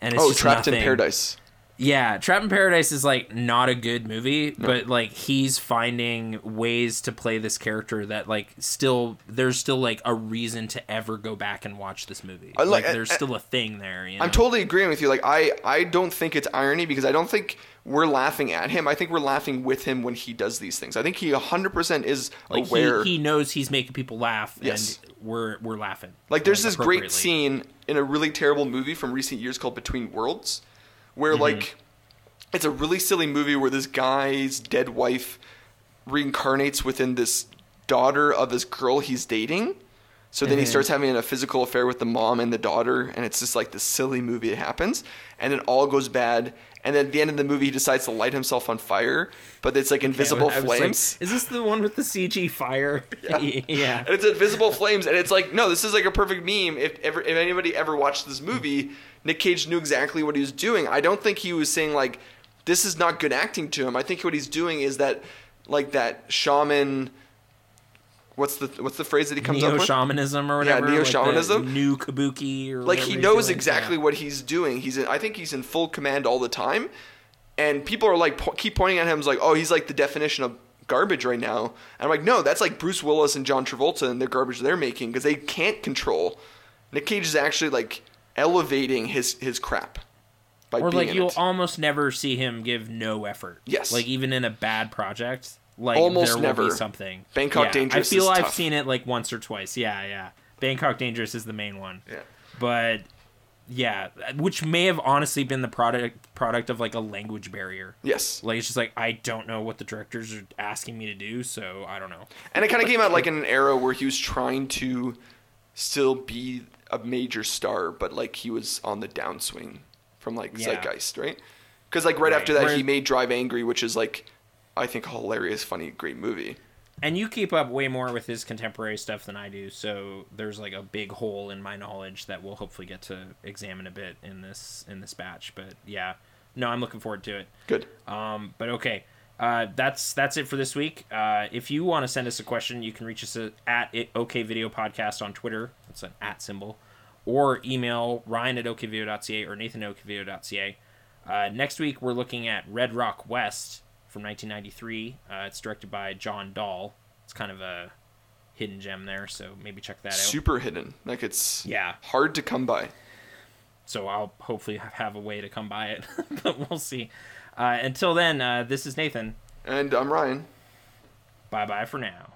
and it's oh, Trapped in. Paradise. Yeah, Trapped in Paradise is like not a good movie, but like he's finding ways to play this character that like still there's still like a reason to ever go back and watch this movie. I like like- there's I- still a thing there. You know? I'm totally agreeing with you. Like I, I don't think it's irony because I don't think we're laughing at him. I think we're laughing with him when he does these things. I think he 100% is like aware. he, he knows he's making people laugh, Yes. and we're we're laughing. like there's this great scene in a really terrible movie from recent years called Between Worlds, where Mm-hmm. like it's a really silly movie where this guy's dead wife reincarnates within this daughter of this girl he's dating. So then he Mhm. starts having a physical affair with the mom and the daughter, and it's just like this silly movie that happens, and then all goes bad. And then at the end of the movie, he decides to light himself on fire, but it's like invisible I was like, flames. is this the one with the CG fire? Yeah. And it's invisible flames, and it's like, no, this is like a perfect meme. If ever, if anybody ever watched this movie, Nick Cage knew exactly what he was doing. I don't think he was saying like, this is not good acting to him. I think what he's doing is that, like that shaman. What's the what's the phrase that he comes up with? Neo shamanism or whatever. Yeah, neo like shamanism? new kabuki or like he knows exactly Yeah. what he's doing. He's in, I think he's in full command all the time, and people are like po- keep pointing at him as like, oh, he's like the definition of garbage right now. And I'm like, no, that's like Bruce Willis and John Travolta and the garbage they're making because they can't control. Nick Cage is actually like elevating his his crap by or being like you'll it. almost never see him give no effort. Yes. like even in a bad project, like Almost there never. will be something. Bangkok Yeah, Dangerous I feel is I've tough. seen it like once or twice. Yeah, yeah. Bangkok Dangerous is the main one. Yeah. but yeah, which may have honestly been the product product of like a language barrier. Yes, Like it's just like I don't know what the directors are asking me to do, so I don't know. and it kind of came out like in an era where he was trying to still be a major star, but like he was on the downswing from like Yeah. Zeitgeist, right? Because like right, Right. after that, Where- he made Drive Angry, which is like I think a hilarious, funny, great movie. And you keep up way more with his contemporary stuff than I do, so there's like a big hole in my knowledge that we'll hopefully get to examine a bit in this in this batch. But yeah, no, I'm looking forward to it. Good. Um, but okay, uh, that's that's it for this week. Uh, if you want to send us a question, you can reach us at, at it, OK Video Podcast on Twitter. That's an at symbol. Or email Ryan at okvideo.ca or Nathan at okvideo.ca. Uh, next week, we're looking at Red Rock West from 1993. Uh, it's directed by John Dahl. It's kind of a hidden gem there, so maybe check that out. Super hidden. Like it's Yeah. hard to come by. So I'll hopefully have a way to come by it, but we'll see. Uh, until then, uh, this is Nathan. And I'm Ryan. Bye bye for now.